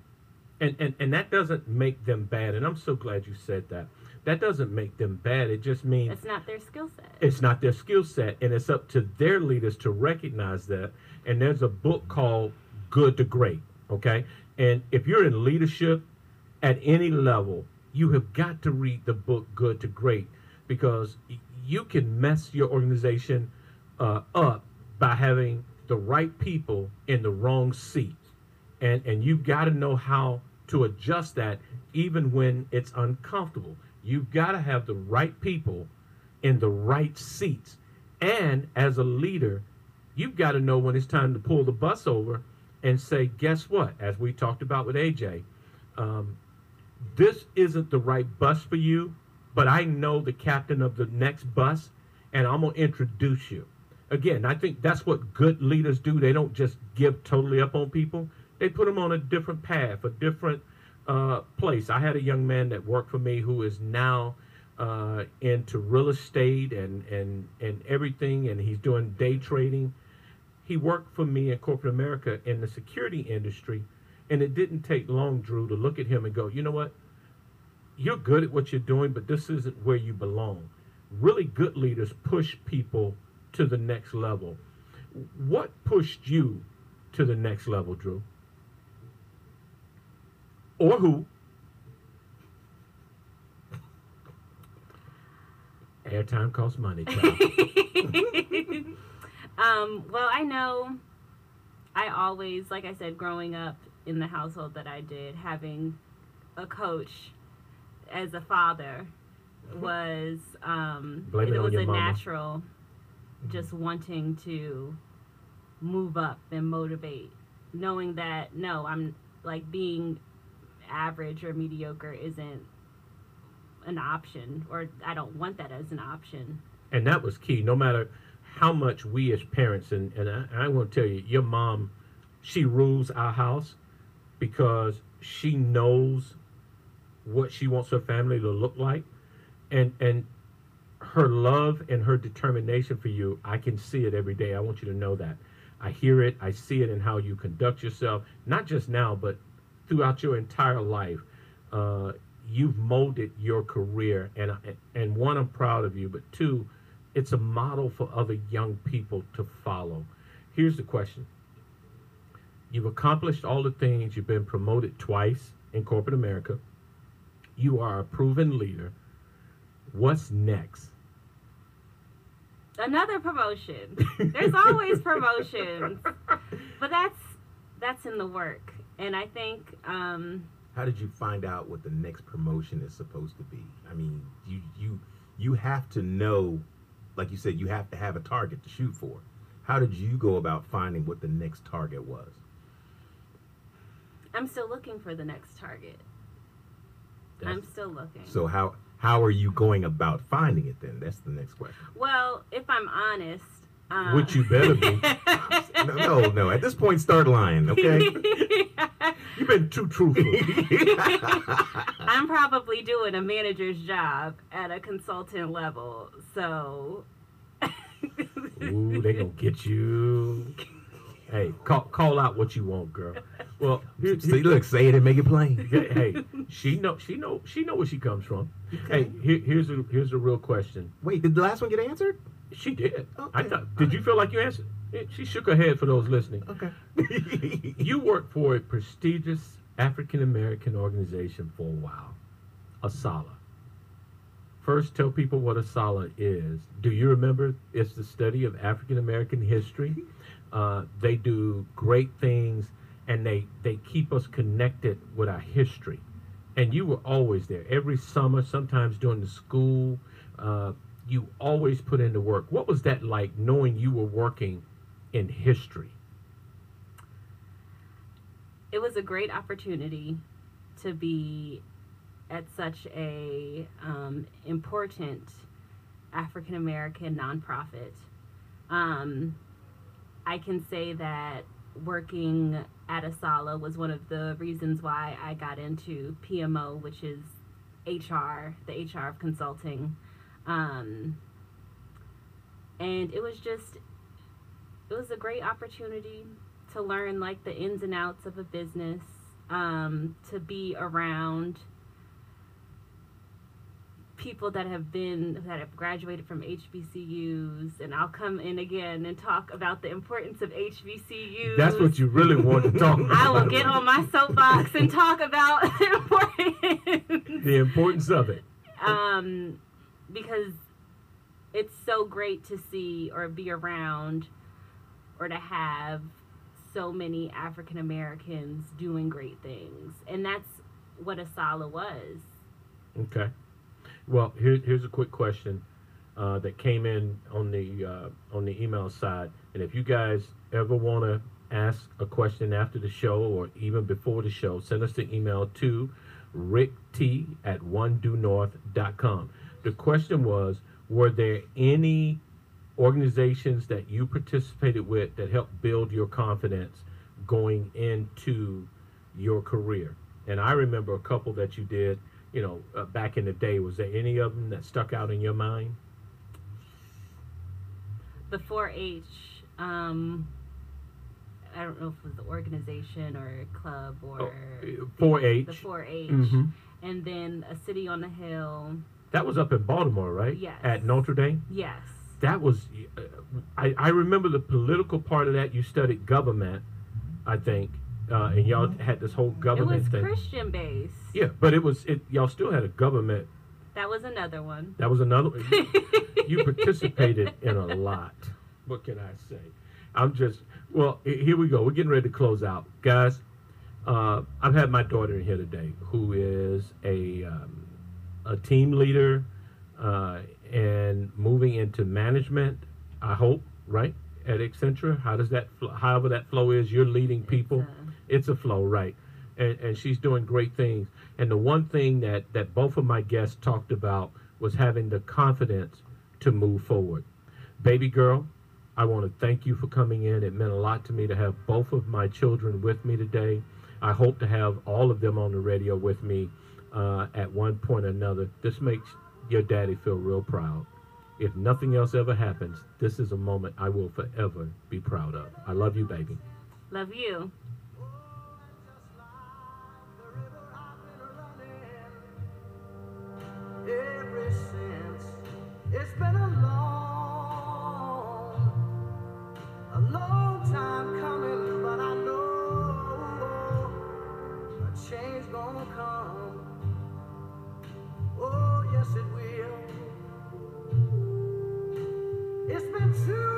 And, and and that doesn't make them bad. And I'm so glad you said that. That doesn't make them bad. It just means It's not their skill set. it's not their skill set and it's up to their leaders to recognize that and there's a book called good to great okay and if you're in leadership at any level you have got to read the book good to great because you can mess your organization uh, up by having the right people in the wrong seat. And and you've got to know how to adjust that even when it's uncomfortable. You've got to have the right people in the right seats. And as a leader you've got to know when it's time to pull the bus over and say guess what? As we talked about with aj um, this isn't the right bus for you but i know the captain of the next bus and i'm going to introduce you again i think that's what good leaders do they don't just give totally up on people they put them on a different path a different uh, place i had a young man that worked for me who is now uh, into real estate and, and, and everything, and he's doing day trading. He worked for me in corporate America in the security industry, and it didn't take long, Drew, to look at him and go, you know what? You're good at what you're doing, but this isn't where you belong. Really good leaders push people to the next level. What pushed you to the next level, Drew? Or who? Airtime costs money, um, well, I know I always, like I said, growing up in the household that I did, having a coach as a father was um, Blame it it was a mama. natural just wanting to move up and motivate knowing that no i'm like being average or mediocre isn't an option or i don't want that as an option and that was key. No matter how much we as parents and and I, I want to tell you, your mom, she rules our house because she knows what she wants her family to look like, and and her love and her determination for you, I can see it every day. I want you to know that. I hear it. I see it in how you conduct yourself, not just now, but throughout your entire life. Uh, you've molded your career, and and one, I'm proud of you, but two, it's a model for other young people to follow. Here's the question: You've accomplished all the things. You've been promoted twice in corporate America. You are a proven leader. What's next? Another promotion. There's always promotions, but that's that's in the work, and I think um, How did you find out what the next promotion is supposed to be? I mean, you you you have to know, like you said, you have to have a target to shoot for. How did you go about finding what the next target was? I'm still looking for the next target. I'm still looking. So how how are you going about finding it then? That's the next question. well, if I'm honest, um, Which you better be. No, no, no. At this point, start lying, okay? You've been too truthful. I'm probably doing a manager's job at a consultant level, so. Ooh, they gonna get you. Hey, call call out what you want, girl. Well, here, See, look, say it and make it plain. hey, she know she know she know where she comes from. Hey, here, here's a here's a real question. Wait, did the last one get answered? She did. I Okay. thought. Did you feel like you answered? She shook her head for those listening. Okay. You worked for a prestigious African American organization for a while, ASALH. First, tell people what ASALH is. Do you remember? It's the study of African American history. Uh, they do great things, and they they keep us connected with our history. And you were always there every summer, sometimes during the school. Uh, you always put in the work. What was that like, knowing you were working in history? it was a great opportunity to be at such a um, important African American nonprofit. Um, I can say that working at ASALH was one of the reasons why I got into PMO, which is HR, the HR of consulting. Um, and it was just, it was a great opportunity to learn like the ins and outs of a business, um, to be around people that have been that have graduated from HBCUs, and I'll come in again and talk about the importance of HBCUs. That's what you really want to talk about. I will get on my soapbox and talk about the importance the importance of it. um, because it's so great to see or be around or to have so many African Americans doing great things. And that's what ASALH was. Okay. Well, here, here's a quick question uh, that came in on the uh, on the email side, and if you guys ever want to ask a question after the show or even before the show, send us the email to rickt at one due north.com. The question was, were there any organizations that you participated with that helped build your confidence going into your career? And I remember a couple that you did, you know, uh, back in the day. Was there any of them that stuck out in your mind? The 4 H, um, I don't know if it was the organization or club or. Oh, 4-H. The 4 H. Mhm. And then a city on the hill. That was up in Baltimore, right? Yes. At Notre Dame. Yes. That was. Uh, I, I remember the political part of that. You studied government, I think, uh, and y'all had this whole government. It was thing. Christian based. Yeah, but it was it. Y'all still had a government. That was another one. That was another. you participated in a lot. What can I say? I'm just well. Here we go. We're getting ready to close out, guys. Uh, I've had my daughter in here today, who is a um, a team leader uh, and moving into management. I hope, right? At Accenture, how does that? However that flow is, you're leading people. It's a flow, right? And and she's doing great things. And the one thing that that both of my guests talked about was having the confidence to move forward. Baby girl, I want to thank you for coming in. It meant a lot to me to have both of my children with me today. I hope to have all of them on the radio with me uh, at one point or another. This makes your daddy feel real proud. If nothing else ever happens, this is a moment I will forever be proud of. I love you, baby. Love you. It's been a long, a long time coming, but I know a change gonna come. Oh, yes, it will. It's been too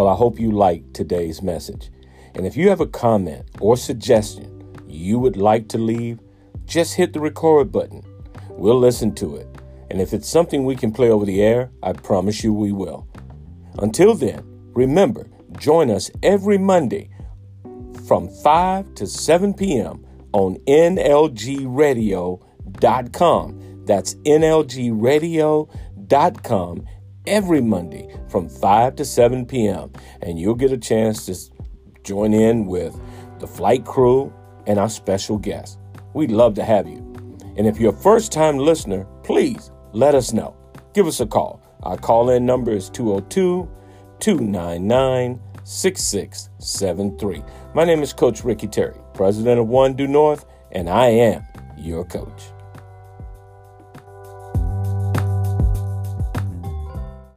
Well, I hope you liked today's message. And if you have a comment or suggestion you would like to leave, just hit the record button. We'll listen to it. And if it's something we can play over the air, I promise you we will. Until then, remember, join us every Monday from 5 to 7 p.m. on NLGradio.com. That's NLGradio.com every Monday from 5 to 7 p.m. And you'll get a chance to join in with the flight crew and our special guests. We'd love to have you. And if you're a first time listener, please let us know. Give us a call. Our call in number is 202 299 6673. My name is Coach Ricky Terry, president of One Due North, and I am your coach.